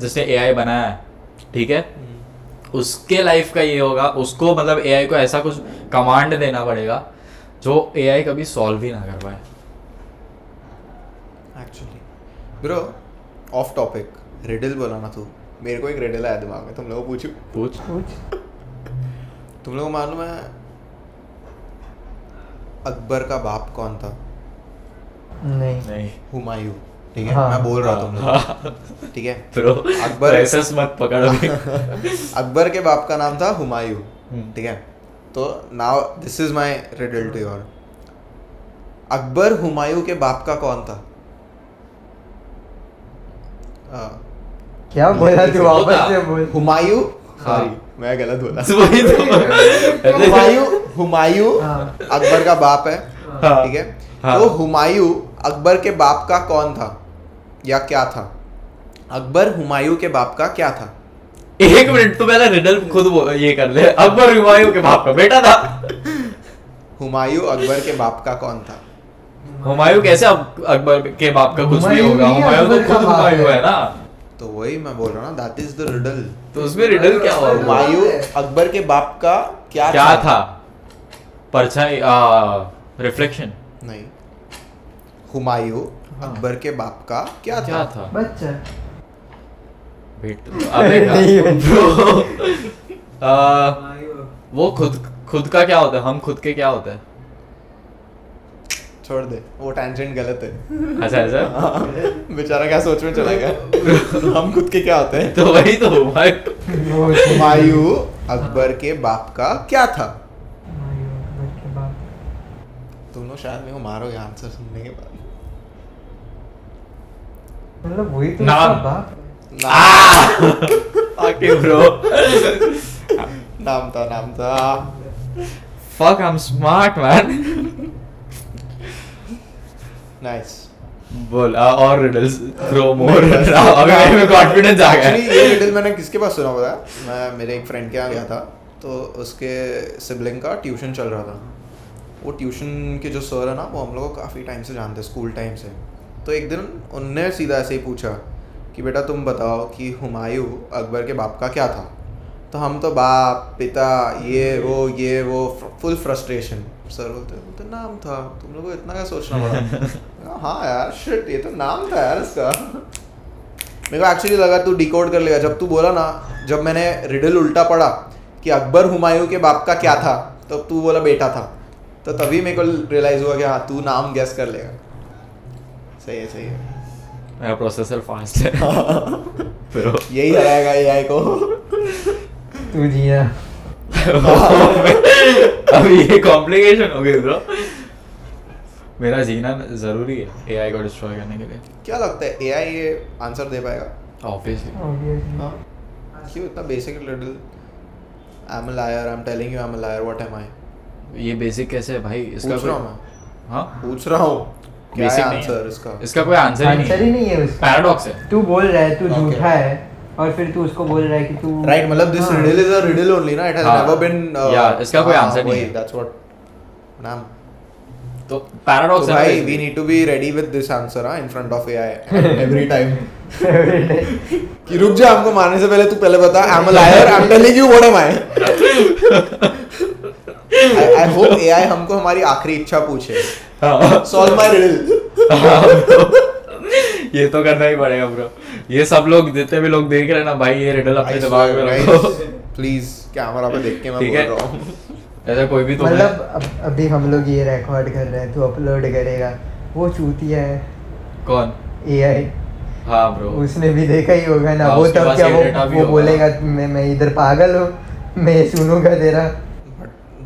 जिसने एआई बनाया है ठीक है? उसके लाइफ का ये होगा उसको मतलब एआई को ऐसा कुछ कमांड देना पड़ेगा जो एआई कभी सॉल्व ही ना कर पाए। Actually bro off topic riddle बोला ना तू। मेरे को एक रिडल आया दिमाग में तुम लोग को पूछू? पूछ। तुम लोगों मालूम है अकबर का बाप कौन था? नहीं। नहीं। हुमायूं ठीक है? हाँ। मैं बोल रहा लोग ठीक है? अकबर- ऐसे मत पकड़ो अकबर के बाप का नाम था हुमायूं हम्म। ठीक है? तो now this is my riddle to your Akbar Humayun के बाप का कौन था? हाँ, क्या बोला तू वापस से बोल। हुमायूं हाँ। सॉरी मैं गलत बोला। हुमायूं हुमायूं हाँ। अकबर का बाप है हाँ। ठीक है? हाँ। तो हुमायूं अकबर के बाप का कौन था? या क्या था? अकबर हुमायूं के बाप का क्या था? एक मिनट तो पहले रिडल खुद ये कर ले। अकबर हुमायूं के बाप का बेटा था। हुमायूं अकबर के बाप का कौन था? हुमायूं कैसे अकबर के बाप का कुछ नहीं होगा? हुमायूं तो खुद हुमायूं है। है ना? तो वही मैं बोल रहा हूँ ना दैट इज़ द रिडल तो उसमें रिडल क्या हुआ? हुमायूं अकबर के बाप का क्या क्या था? परछाई रिफ्लेक्शन नहीं। हुमायूं अकबर के बाप का क्या था क्या था? बच्चा। बेट अबे नहीं, ब्रो आ, वो खुद खुद का क्या होता है? हम खुद के क्या होते हैं? छोड़ दे वो टेंजेंट गलत है। अच्छा ऐसा बेचारा क्या सोच में चला गया? हम खुद के क्या होते हैं? तो वही तो हुमायूं। हुमायूं अकबर के बाप का क्या था? तुम शायद मेरे को मारोगे आंसर सुनने के बाद मतलब वही तो नाम। उसका बाप है। नाम आके ब्रो नाम था नाम था fuck I am smart man nice बोल आ, और रिडल्स थ्रो मोर अभी मेरे में कॉन्फिडेंस आ गया ये रिडल मैंने किसके पास सुना था मैं मेरे एक फ्रेंड के यहाँ गया था तो उसके सिबलिंग का ट्यूशन चल रहा था वो ट्यूशन के जो सर है ना वो हम लोग को काफ़ी टाइम से जानते हैं स्कूल टाइम से। तो एक दिन उनने सीधा ऐसे ही पूछा कि बेटा तुम बताओ कि हुमायूं अकबर के बाप का क्या था? तो हम तो बाप पिता ये वो ये वो फुल फ्रस्ट्रेशन सर बोलते बोलते नाम था। तुम लोग को इतना क्या सोचना पड़ा? हाँ यार शिट ये तो नाम था यार इसका। मेरे को एक्चुअली लगा तू डिकोड कर लेगा। जब तू बोला ना जब मैंने रिडल उल्टा पढ़ा कि अकबर हुमायूं के बाप का क्या था तो तू बोला बेटा था। तो तभी मेरे को रियलाइज़ हुआ कि हाँ तू नाम गेस कर लेगा। सही है सही है। मेरा प्रोसेसर फास्ट है। ब्रो यही हराएगा एआई को। तू जिया। अभी ये कॉम्प्लिकेशन हो गई ब्रो मेरा जीना ज़रूरी है एआई को डिस्ट्रॉय करने के लिए। क्या लगता है एआई ये आंसर दे पाएगा? ऑब्वियसली हाँ। क्यों इतना basic riddle I am a liar I am telling you I am a liar what am I ये बेसिक कैसे है भाई? इसका पूछ रहा हूँ हाँ? पूछ रहा हूँ। क्या बेसिक आंसर है इसका? इसका कोई आंसर ही आंसर ही नहीं नहीं है पैराडॉक्स है। तू बोल रहा है तू झूठा है और फिर तू उसको बोल रहा है कि तू राइट मतलब दिस हाँ। Riddle is a riddle only ना? इट हैज़ हाँ. नेवर बीन Yeah, इसका कोई answer नहीं है। दैट्स व्हाट नाम तो पैराडॉक्स तो है। भाई we need to be ready with this answer हाँ in front of AI every time कि रुक जा हमको मारने से पहले तू पहले बता I am a liar I am telling you what am I I hope AI हमको हमारी आखिरी इच्छा पूछे। सॉल्व माय रिडल ये तो करना ही पड़ेगा ब्रो ये सब लोग जितने भी लोग देख रहे हैं ना भाई ये रिडल अपने दिमाग में रखो। प्लीज़ कैमरा पे देख के मैं बोल रहा हूँ। ऐसा कोई भी तो मतलब अभी हम लोग ये रिकॉर्ड कर रहे हैं तू अपलोड करेगा। वो चूतिया है। कौन? एआई हाँ ब्रो उसने भी देखा ही होगा ना। हाँ, वो तब क्या वो वो बोलेगा मैं मैं इधर पागल हूँ मैं सुनूँगा तेरा।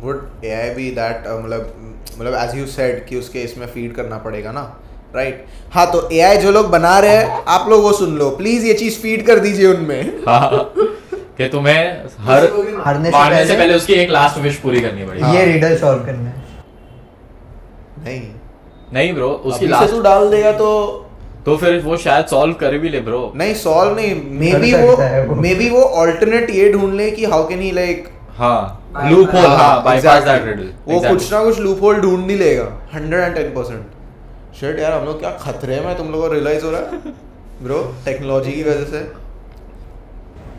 वुड एआई बी दैट मतलब मतलब एज यू सेड कि उसके इसमें फ़ीड करना पड़ेगा ना राइट right. हाँ तो एआई जो लोग बना रहे हैं आप लोग वो सुन लो। प्लीज़ ये चीज़ फ़ीड कर दीजिए उनमें। हाँ। कि तुम्हें हर हारने से मारने से पहले पहले उसकी एक लास्ट विश पूरी करनी पड़ेगी। हाँ। ये रिडल सॉल्व करना है। नहीं। नहीं ब्रो उसकी लास्ट तू डाल देगा तो तो फिर वो शायद सॉल्व कर भी ले ब्रो नहीं सॉल्व नहीं। मे बी वो वो। मे बी वो ऑल्टरनेट ये ढूंढ ले कि हाउ कैन ही लाइक हाँ लूप होल हाँ बाईपास दैट रिडल वो कुछ ना कुछ लूप होल ढूंढ ही लेगा hundred and ten percent shit यार हम लोग क्या खतरे में तुम लोगों को रियलाइज़ हो रहा है। ब्रो टेक्नोलॉजी की वजह से।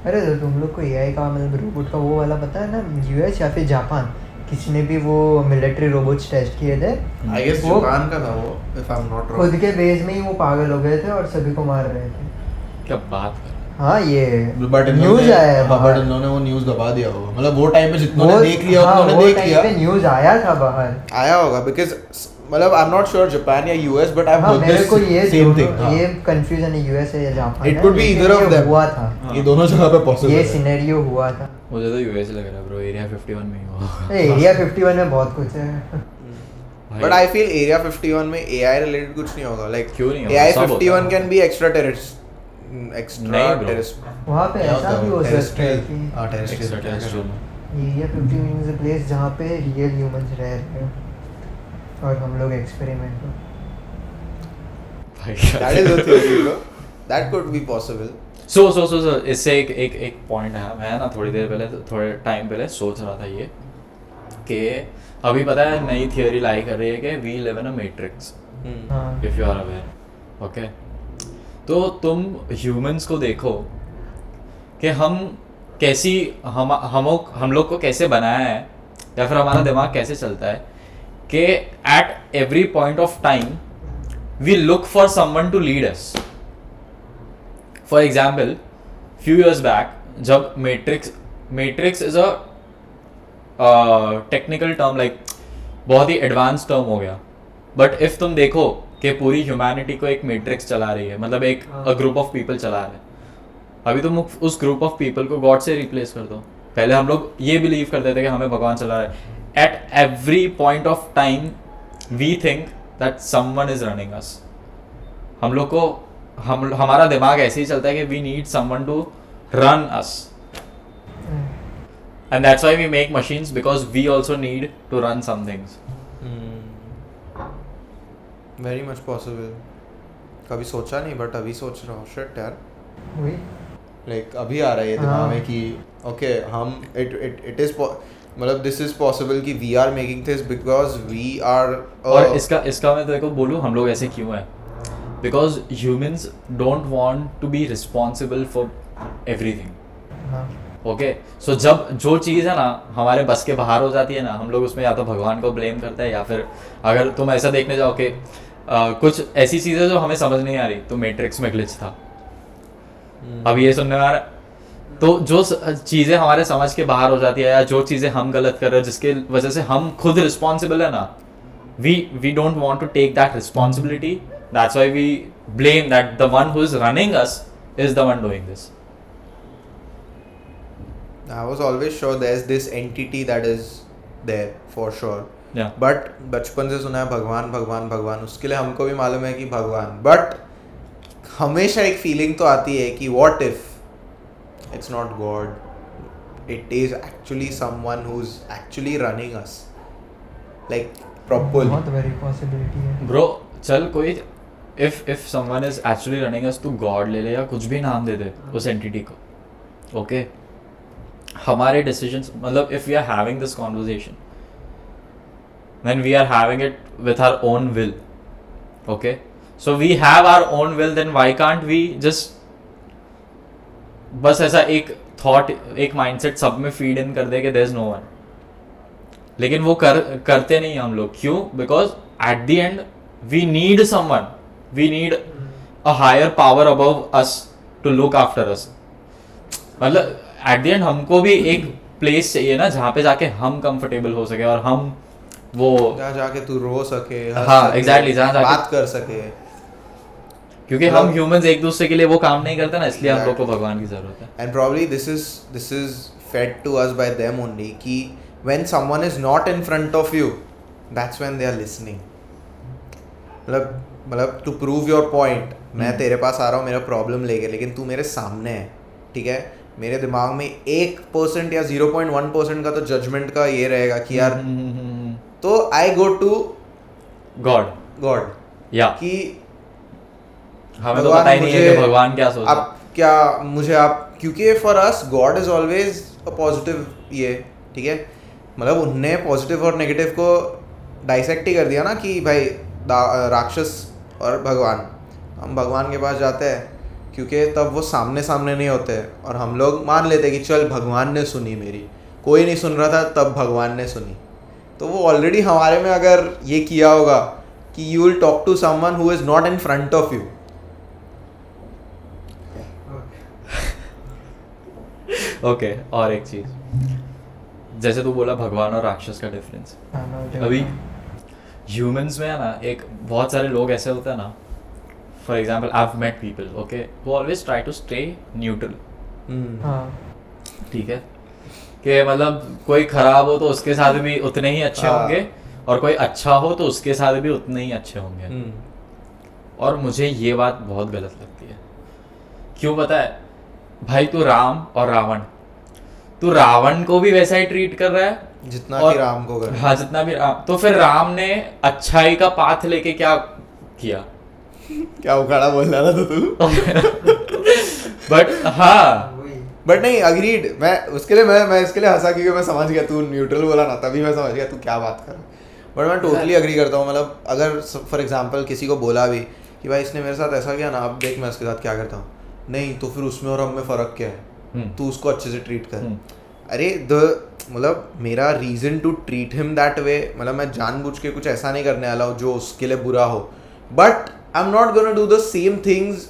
अरे तो तुम लोग को एआई का मतलब रोबोट का वो वाला पता है ना यूएस या फिर जापान? किसी ने भी वो मिलिट्री रोबोट्स टेस्ट किए थे? आई गेस जापान का था वो इफ़ आई एम नॉट खुद के बेस में ही वो पागल हो गए थे और सभी को मार रहे थे। क्या बात कर हाँ ये बट न्यूज़ आया है हाँ बट बाहर वो न्यूज़ दबा दिया होगा। मतलब वो टाइम पे जितनों ने देख लिया हाँ, उन्होंने देख लिया। न्यूज़ आया था बाहर। आया होगा बिकॉज़ मतलब I am not sure Japan या यूएस बट आई हाँ मेरे को ये सेम थिंग ये कंफ्यूजन है यूएस है या जापान It है, could be लेकिन either of ये them. हुआ था। हाँ। ये दोनों जगह पे पॉसिबल ये सिनेरियो हुआ था। मुझे तो यूएस लग रहा है ब्रो एरिया 51 में हुआ एरिया 51 में बहुत कुछ है। बट आई फील एरिया 51 में एआई रिलेटेड कुछ नहीं होगा लाइक क्यों नहीं AI 51 can be extra terrestrial extra. वहाँ पे ऐसा भी हो सकता है कि हाँ Extra terrestrial में। एरिया 50 मीन्स अ प्लेस जहाँ पे रियल ह्यूमंस रह रहे हैं और हम लोग एक्सपेरिमेंट हो that is the theory bro that could be possible so so so so इससे एक एक एक पॉइंट है। मैं ना थोड़ी देर पहले थोड़े टाइम पहले सोच रहा था ये कि अभी पता है नई थियोरी लाई कर रही है कि we live in a matrix हाँ। If you are aware okay तो तुम ह्यूमंस को देखो कि हम कैसी, हम हम हम लोग को कैसे बनाया है, या फिर हमारा दिमाग कैसे चलता है, कि at every point of time we look for someone to lead us for example few years back जब matrix matrix is a technical term like बहुत ही एडवांस टर्म हो गया। बट इफ़ तुम देखो कि पूरी ह्यूमैनिटी को एक मैट्रिक्स चला रही है मतलब एक अ ग्रुप ऑफ़ पीपल चला रहे हैं। अभी तुम उस ग्रुप ऑफ़ पीपल को गॉड से रिप्लेस कर दो। पहले हम लोग ये बिलीव करते थे कि हमें भगवान चला रहा है। At every point of time we think that someone is running us हम लोग को हम हमारा दिमाग ऐसे ही चलता है कि we need someone to run us and that's why we make machines because we also need to run some things very much possible कभी सोचा नहीं बट अभी सोच रहा हूँ। शिट यार। वही। लाइक अभी आ रहा है ये दिमाग हाँ। में कि ओके हम इट इट इट इज़ मतलब दिस इज़ पॉसिबल कि we are making this because we are और इसका इसका मैं तेरे को बोलूँ हम लोग ऐसे क्यों हैं? Because humans don't want to be responsible for everything हाँ। ओके सो जब जो चीज़ है ना हमारे बस के बाहर हो जाती है ना हम लोग उसमें या तो भगवान को ब्लेम करते हैं या फिर अगर तुम ऐसा देखने जाओ कि कुछ ऐसी चीज़ें जो हमें समझ नहीं आ रही। तो मैट्रिक्स में ग्लिच था। अब ये सुनने आ रहा तो जो चीज़ें हमारे समझ के बाहर हो जाती है या जो चीज़ें हम गलत कर रहे हैं, जिसके वजह से हम खुद रिस्पॉन्सिबल है ना we we don't want to take that responsibility that's why we blame that the one who is running us is the one doing this I was always sure there's this entity that is there, for sure. But बचपन से सुना है भगवान भगवान भगवान। उसके लिए हमको भी मालूम है कि भगवान। बट हमेशा एक फीलिंग तो आती है कि what if it's not God it is actually someone who is actually running us like properly बहुत बड़ी पॉसिबिलिटी है। ब्रो चल कोई if if someone is actually running us तू गॉड ले ले या कुछ भी नाम दे दे उस एंटिटी को। ओके हमारे डिसीजंस मतलब if we are having this conversation when we are having it with our own will, okay? So we have our own will, then why can't we just, बस ऐसा एक थॉट एक mindset सब में feed इन कर दे कि there is no one लेकिन वो कर, करते नहीं हम लोग। क्यों? Because at the end we need someone we need a higher power above us to look after us मतलब एट द एंड हमको भी एक प्लेस चाहिए ना जहाँ पे जाके हम कंफर्टेबल हो सके और हम वो जहाँ जाके तू रो सके हाँ, exactly, जहाँ जाके- बात कर सके। क्योंकि हम मतलब- ह्यूमंस एक दूसरे के लिए वो काम नहीं करते ना इसलिए हम लोग को भगवान की ज़रूरत है। And probably this is this is fed to us by them only कि when someone is not in front of you that's when they are listening. मतलब मतलब टू प्रूव योर पॉइंट मैं हम्म। तेरे पास आ रहा हूँ मेरा प्रॉब्लम लेके लेकिन तू मेरे सामने है ठीक है? मेरे दिमाग में एक परसेंट या ज़ीरो पॉइंट वन परसेंट का तो जजमेंट का ये रहेगा कि यार हम्म, तो I go to God God या. कि हमें तो पता ही नहीं है कि भगवान क्या सोच आप क्या मुझे आप क्योंकि for us God is always a positive ये ठीक है? मतलब उनने पॉजिटिव और नेगेटिव को डाइसेक्ट ही कर दिया ना कि भाई राक्षस और भगवान। हम भगवान के पास जाते हैं क्योंकि तब वो सामने सामने नहीं होते। और हम लोग मान लेते कि चल भगवान ने सुनी मेरी। कोई नहीं सुन रहा था तब भगवान ने सुनी। तो वो ऑलरेडी हमारे में अगर ये किया होगा कि you will talk to someone who is not in front of you okay और एक चीज़। जैसे तू बोला भगवान और राक्षस का डिफरेंस अभी ह्यूमंस में है ना एक बहुत सारे लोग ऐसे होते हैं ना। For example I met people okay वो always try to stay neutral हाँ। ठीक है? कि मतलब कोई खराब हो तो उसके साथ भी उतने ही अच्छे हाँ। होंगे और कोई अच्छा हो तो उसके साथ भी उतने ही अच्छे होंगे। हम्म, और मुझे ये बात बहुत गलत लगती है। क्यों पता है? भाई तू राम और रावण। तू रावण को भी वैसा ही ट्रीट कर रहा है जितना और- कि राम को कर हाँ। जितना भी राम। तो फिर राम ने अच्छाई का पाथ लेके क्या किया? क्या उखाड़ा बोल रहा था तू? बट हाँ बट नहीं अग्रीड मैं उसके लिए मैं मैं इसके लिए हंसा क्योंकि मैं समझ गया तू न्यूट्रल बोला ना तभी मैं समझ गया तू क्या बात कर बट मैं टोटली अग्री करता हूँ मतलब अगर फॉर एग्ज़ाम्पल किसी को बोला भी कि भाई इसने मेरे साथ ऐसा किया ना अब देख मैं उसके साथ क्या करता हूँ। नहीं तो फिर उसमें और हम में फ़र्क क्या है? हम्म। तू उसको अच्छे से ट्रीट कर। हम्म। अरे द मतलब मेरा reason to treat him that way मतलब मैं जानबूझ के कुछ ऐसा नहीं करने वाला हूँ जो उसके लिए बुरा हो। But I am not gonna do the same things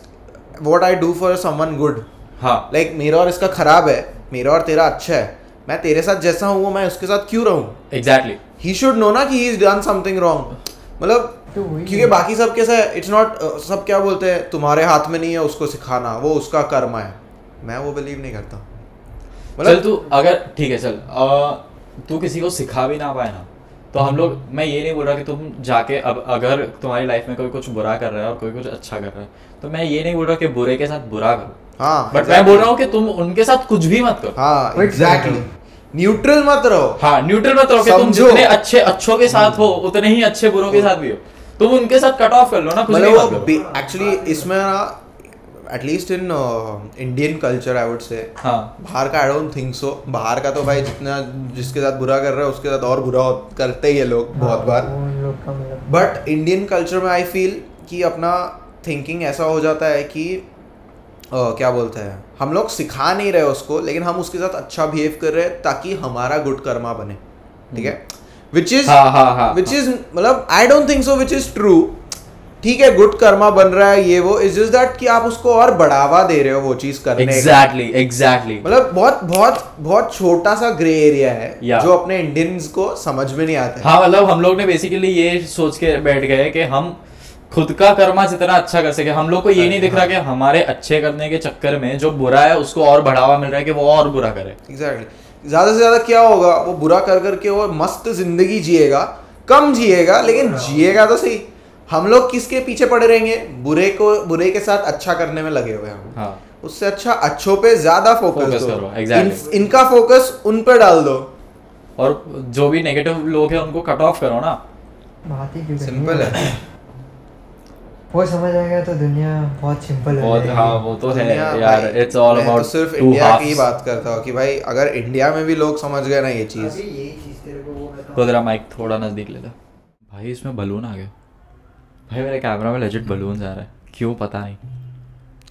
what I do for someone good हाँ। लाइक मेरा और इसका खराब है मेरा और तेरा अच्छा है मैं तेरे साथ जैसा हूँ वो मैं उसके साथ क्यों रहूँ? एग्जैक्टली ही शुड नो ना कि he is done something wrong मतलब तो क्योंकि बाकी सब कैसा है इट्स नॉट सब क्या बोलते हैं तुम्हारे हाथ में नहीं है उसको सिखाना वो उसका कर्म है। मैं वो बिलीव नहीं करता। चल मतलब तू अगर ठीक है चल। तू किसी को सिखा भी ना पाए ना तो हम लोग मैं ये नहीं बोल रहा कि तुम जाके अब अगर तुम्हारी लाइफ में कोई कुछ बुरा कर रहा है और कोई कुछ अच्छा कर रहा है तो मैं ये नहीं बोल रहा कि बुरे के साथ बुरा करो। हाँ बट मैं बोल रहा हूँ कि तुम उनके साथ कुछ भी मत करो। हाँ एग्जैक्टली न्यूट्रल मत रहो। हाँ न्यूट्रल मत रहो कि तुम। जितने अच्छे अच्छों के साथ हो उतने ही अच्छे बुरों के साथ भी हो। तुम उनके साथ कट ऑफ़ कर लो ना कुछ मत मतलब एक्चुअली इसमें ना at least in Indian culture I would say हाँ। बाहर का आई डोंट थिंक सो बाहर का तो भाई जितना जिसके साथ बुरा कर रहा है उसके साथ और बुरा करते ही है लोग हाँ, बहुत बार बट इंडियन कल्चर में आई फील कि अपना थिंकिंग ऐसा हो जाता है कि अ, क्या बोलते हैं हम लोग सिखा नहीं रहे उसको लेकिन हम उसके साथ अच्छा बिहेव कर रहे हैं ताकि हमारा गुड कर्मा बने। ठीक है? विच इज़ विच इज़ मतलब I don't think so which is true ठीक है गुड कर्मा बन रहा है ये वो इज़ जस्ट दैट कि आप उसको और बढ़ावा दे रहे हो वो चीज़ करने का। एग्जैक्टली एग्जैक्टली मतलब बहुत बहुत बहुत छोटा सा ग्रे एरिया है Yeah. जो अपने इंडियंस को समझ में नहीं आता हाँ। मतलब हम लोग ने बेसिकली ये सोच के बैठ गए कि हम खुद का कर्मा जितना अच्छा कर सके हम लोग को ये नहीं दिख रहा कि हमारे अच्छे करने के चक्कर में जो बुरा है उसको और बढ़ावा मिल रहा है कि वो और बुरा करे। एग्जैक्टली ज़्यादा से ज़्यादा क्या होगा वो बुरा कर करके वो मस्त ज़िंदगी जिएगा कम जिएगा लेकिन जिएगा तो सही। हम लोग किसके पीछे पड़े रहेंगे? बुरे को बुरे के साथ अच्छा करने में लगे हुए हम। हाँ। उससे अच्छा अच्छों पे ज़्यादा फोकस Focus करो, exactly. इन, इनका फोकस उन पे डाल दो। और जो भी नेगेटिव लोग हैं उनको कट ऑफ़ करो ना। बात ही क्यों सिंपल है? वो समझ आएगा तो दुनिया बहुत सिंपल हो बहुत जाएगी। हाँ वो तो है यार इट्स ऑल मैं तो अबाउट सिर्फ़ इंडिया की बात करता हूँ कि भाई अगर इंडिया में भी लोग समझ गए ना ये चीज़। अभी यही चीज़ तेरे को वो बताऊँ। तो तेरा माइक थोड़ा नज़दीक ले ले। भाई इसमें बलून आ गया। भाई मेरे कैमरा में लेजिट बलून जा रहा है। क्यों पता नहीं।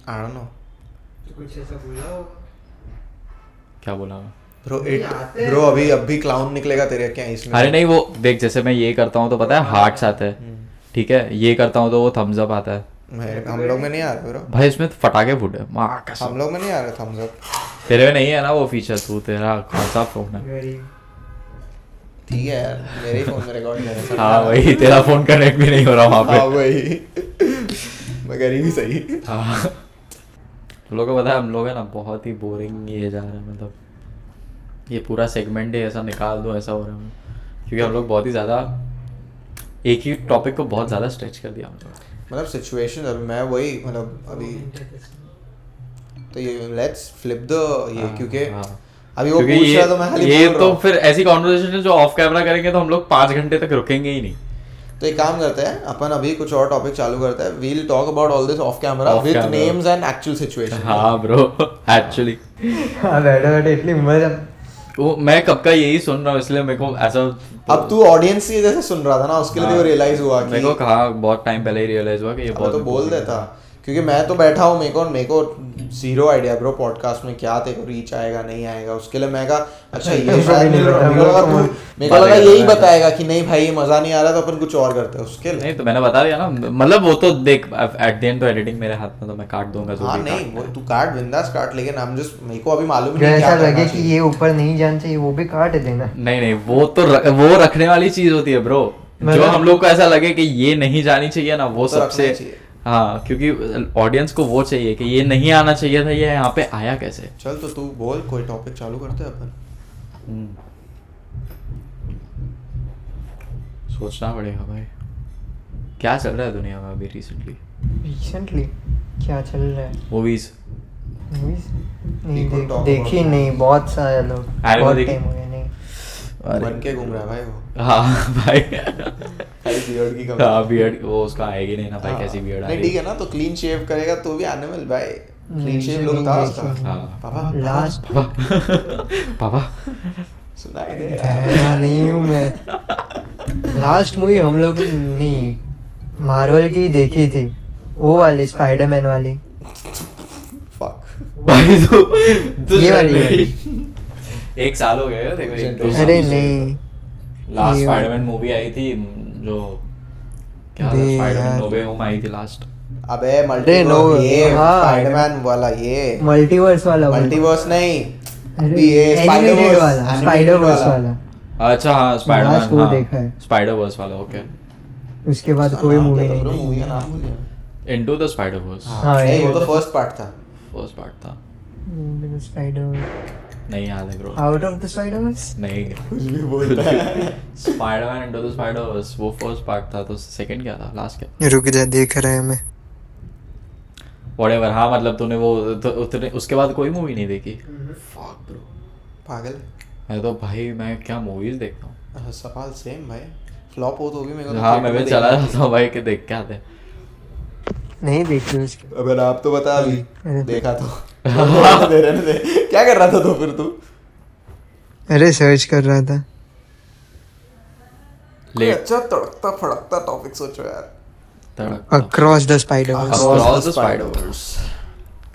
आई डोंट नो कुछ ऐसा बोला क्या बोला मैं? ब्रो इट ब्रो अभी अभी क्लाउन निकलेगा तेरे क्या इसमें? अरे नहीं वो देख जैसे मैं ये करता हूँ तो पता है हार्ट्स आते हैं। ठीक है ये करता हूँ तो वो थम्स अप आता है। हम लोग में नहीं आ रहे ब्रो भाई इसमें फटाके फूटे। हम लोग में नहीं आ रहे थम्स अप तेरे में नहीं है ना वो फीचर तू तेरा कौन सा फ़ोन है? गरीब। ठीक है यार मेरे फ़ोन में रिकॉर्ड कर रहे हाँ वही तेरा फ़ोन कनेक्ट भी नहीं हो रहा वहाँ हाँ पे वही मैं गरीब ही सही हाँ तुम लोगों को पता है हम लोग है ना बहुत ही बोरिंग ये जा रहे हैं मतलब ये पूरा सेगमेंट ही ऐसा निकाल दो ऐसा हो रहा है क्योंकि हम लोग बहुत ही ज़्यादा एक ही टॉपिक को बहुत ज़्यादा स्ट्रेच कर दिया हम लोग मतलब सिचुएशन अभी मैं वही मतलब अभी तो ये लेट्स फ्लिप द ये हाँ, क्योंकि हाँ। अभी वो पूछ रहा तो मैं खाली ये तो फिर ऐसी कॉन्वर्सेशन है जो ऑफ़ कैमरा करेंगे तो हम लोग पाँच घंटे तक रुकेंगे ही नहीं। तो एक काम करते हैं अपन अभी कुछ और टॉपिक चालू करते हैं। We'll talk about all this off camera with names and actual situation हाँ ब्रो एक्चुअली हाँ बैठो बैठो इतनी मज़ा वो मैं कब का यही सुन रहा हूँ इसलिए मेरे को ऐसा अब तू ऑडियंस की जैसे सुन रहा था ना उसके लिए हाँ। तो रियलाइज़ हुआ कि मेरे को कहा बहुत टाइम पहले ही रियलाइज़ हुआ कि ये बहुत तो बोल देता क्योंकि मैं तो बैठा हूँ मेरे को मेरे को ज़ीरो आइडिया ब्रो पॉडकास्ट में क्या तेरे को रीच आएगा नहीं आएगा उसके लिए मैं कहा अच्छा ये मेरे को शायद मेरे को लगा तू- यही बताएगा कि नहीं भाई ये मज़ा नहीं आ रहा तो अपन कुछ और करते हैं। उसके लिए नहीं तो मैंने बता दिया ना मतलब वो तो देख एट द एंड तो एडिटिंग मेरे हाथ में तो मैं काट दूँगा जो हाँ नहीं वो तू काट बिंदास काट लेकिन हम जस्ट मेरे को अभी मालूम नहीं ऐसा क्या लगे कि ये ऊपर नहीं जाना चाहिए वो भी काट देना। नहीं नहीं वो तो वो रखने वाली चीज़ होती है ब्रो जो मतलब- हम लोग को ऐसा लगे कि ये नहीं जानी चाहिए ना वो तो सबसे चाहिए। हाँ क्योंकि ऑडियंस को वो चाहिए कि ये नहीं आना चाहिए था ये यहाँ पे आया कैसे? चल तो तू बोल कोई टॉपिक चालू करते हैं अपन? हम्म। सोचना पड़ेगा भाई। क्या चल रहा है दुनिया में अभी रिसेंटली रिसेंटली क्या चल रहा है? मूवीज़ मूवीज़ नहीं देखी नहीं बहुत सारे लोग। बहुत टाइम हो गया नहीं। बन के घूम रहा है भाई वो। हाँ भाई। बियर्ड की कमी। हाँ बियर्ड वो उसका आएगी नहीं ना भाई। कैसी बियर्ड आ ठीक ना तो क्लीन शेव करेगा तो भी एनिमल भाई। क्लीन शेव नहीं था उसका। हाँ। पापा लास्ट पापा। पापा। सुनाई दे। ठहरा नहीं हूँ मैं। लास्ट मूवी हम लोग नहीं मार्वल की देखी थी। वो वाली स्पाइडरमैन वाली। फक भाई तो, तो ये वाली। एक साल हो गया देखो एक दो साल। अरे नहीं लास्ट स्पाइडरमैन मूवी आई थी जो क्या था स्पाइडरमैन। नो वे होम आई थी लास्ट अबे मल्टीवर्स no, ये हाँ। स्पाइडरमैन वाला ये। मल्टीवर्स वाला मल्टीवर्स नहीं अभी ये Spider-Verse, वाला animated स्पाइडर वर्स वाला। अच्छा हाँ स्पाइडरमैन हाँ। देखा है। स्पाइडर वर्स वाला ओके उसके बाद कोई मूवी नहीं। मूवी का नाम भूल गया इनटू द स्पाइडर वर्स हाँ, ये वो तो तो- फ़र्स्ट पार्ट था। फ़र्स्ट पार्ट था। स्पाइडर नहीं याद है bro out of the spiderverse नहीं। कुछ भी बोलता है। Spiderman into the spider verse वो फ़र्स्ट पार्ट था तो सेकंड क्या था? लास्ट क्या रुक जा देख रहा है मैं। व्हाटएवर हाँ मतलब तूने वो तो, उतने उसके बाद कोई मूवी नहीं देखी? फक ब्रो पागल मैं तो भाई मैं क्या मूवीज़ देखता हूँ? सवाल सेम भाई। फ्लॉप हो तो भी मेरे को तो हाँ मैं भी चला देखना जाता हूँ भाई कि देख के आते नहीं देखी उसकी। अबे आप तो बता अभी देखा तो। दे रहने दे। क्या कर रहा था तो फिर तू? अरे सर्च कर रहा था। अच्छा तड़कता फड़कता टॉपिक सोचो यार। Across the spiderverse Across across the the spider verse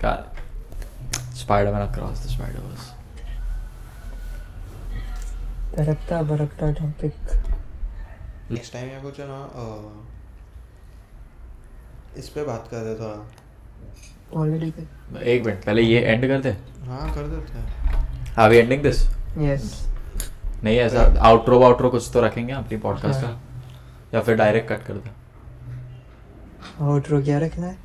got it spider-man across the spider verse तड़कता भड़कता टॉपिक नेक्स्ट टाइम या कुछ ना इस पे बात कर रहे थोड़ा। ऑलरेडी एक मिनट पहले ये एंड कर दे। हाँ कर देते हैं। Are we ending this yes नहीं ऐसा आउटरो आउटरो कुछ तो रखेंगे अपनी पॉडकास्ट का। या फिर डायरेक्ट कट कर दे। आउटरो क्या रखना है?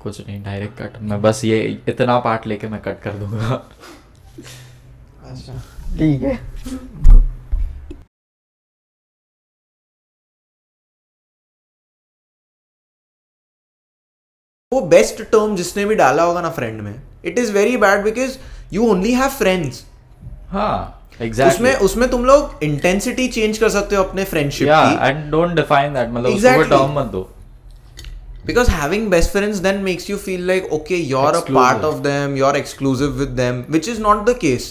कुछ नहीं डायरेक्ट कट मैं बस ये इतना पार्ट लेके मैं कट कर दूँगा। अच्छा। ठीक है। वो बेस्ट टर्म जिसने भी डाला होगा ना फ्रेंड में it is very bad because you only have friends हाँ उसमें उसमें तुम लोग इंटेंसिटी चेंज कर सकते हो अपने फ्रेंडशिप या की। एंड डोंट डिफाइन दैट मतलब उसको Exactly. टर्म मत दो। Because having best friends then makes you feel like okay you're a part Exclusive. of them you're exclusive with them which is not the case.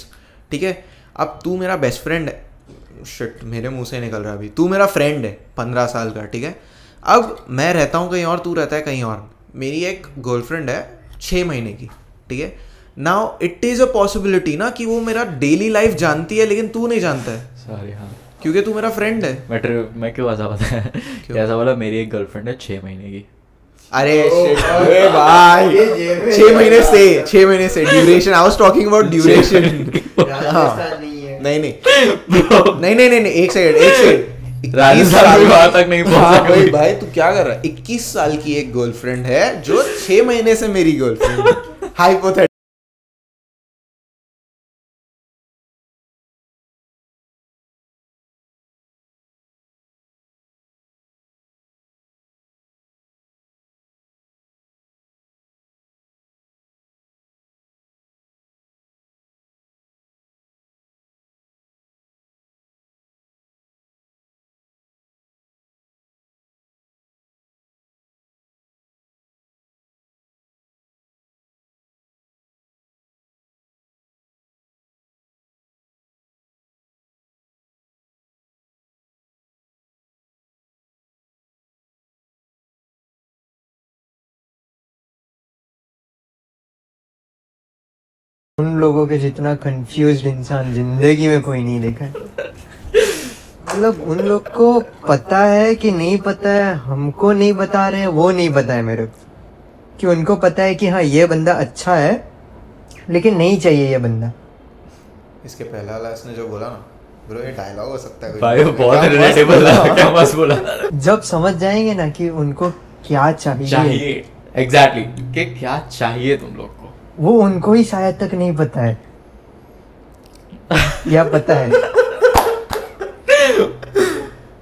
ठीक है? अब तू मेरा best friend है। शिट मेरे मुँह से निकल रहा अभी। तू मेरा फ्रेंड है पंद्रह साल का ठीक है? अब मैं रहता हूँ कहीं और तू रहता है कहीं और। मेरी एक गर्लफ्रेंड है छः महीने की ठीक है? Now it is a possibility ना कि वो मेरा डेली लाइफ जानती है लेकिन तू नहीं जानता है। सॉरी हाँ। क्योंकि तू मेरा फ्रेंड है। मैं ट्रि- मैं क्यों ऐसा पता है क्यों? ऐसा बोला मेरी एक गर्लफ्रेंड है छः महीने की। अरे अरे भाई। छह महीने से छह महीने से। Duration I was talking about duration नहीं नहीं नहीं। नहीं नहीं नहीं नहीं एक सेकंड एक सेकंड राजस्थान भी वहाँ तक नहीं पहुँचा हाँ भाई भाई तू क्या कर रहा है? इक्कीस साल की एक गर्लफ्रेंड है जो छह महीने से मेरी गर्लफ्रेंड हाइपोथेटिकल उन लोगों के जितना कंफ्यूज इंसान ज़िंदगी में कोई नहीं देखा मतलब उन लोग को पता है कि नहीं पता है हमको नहीं बता रहे वो नहीं पता है मेरे को। कि उनको पता है कि हाँ ये बंदा अच्छा है लेकिन नहीं चाहिए ये बंदा। इसके पहला वाला इसने जो बोला ना ब्रो ये डायलॉग हो सकता है भाई बहुत रिलेटेबल बोला। था क्या मस्त बोला। जब समझ जाएँगे ना कि उनको क्या चाहिए, चाहिए। एग्जैक्टली कि क्या चाहिए तुम लोग? वो उनको ही शायद तक नहीं पता है। या पता है।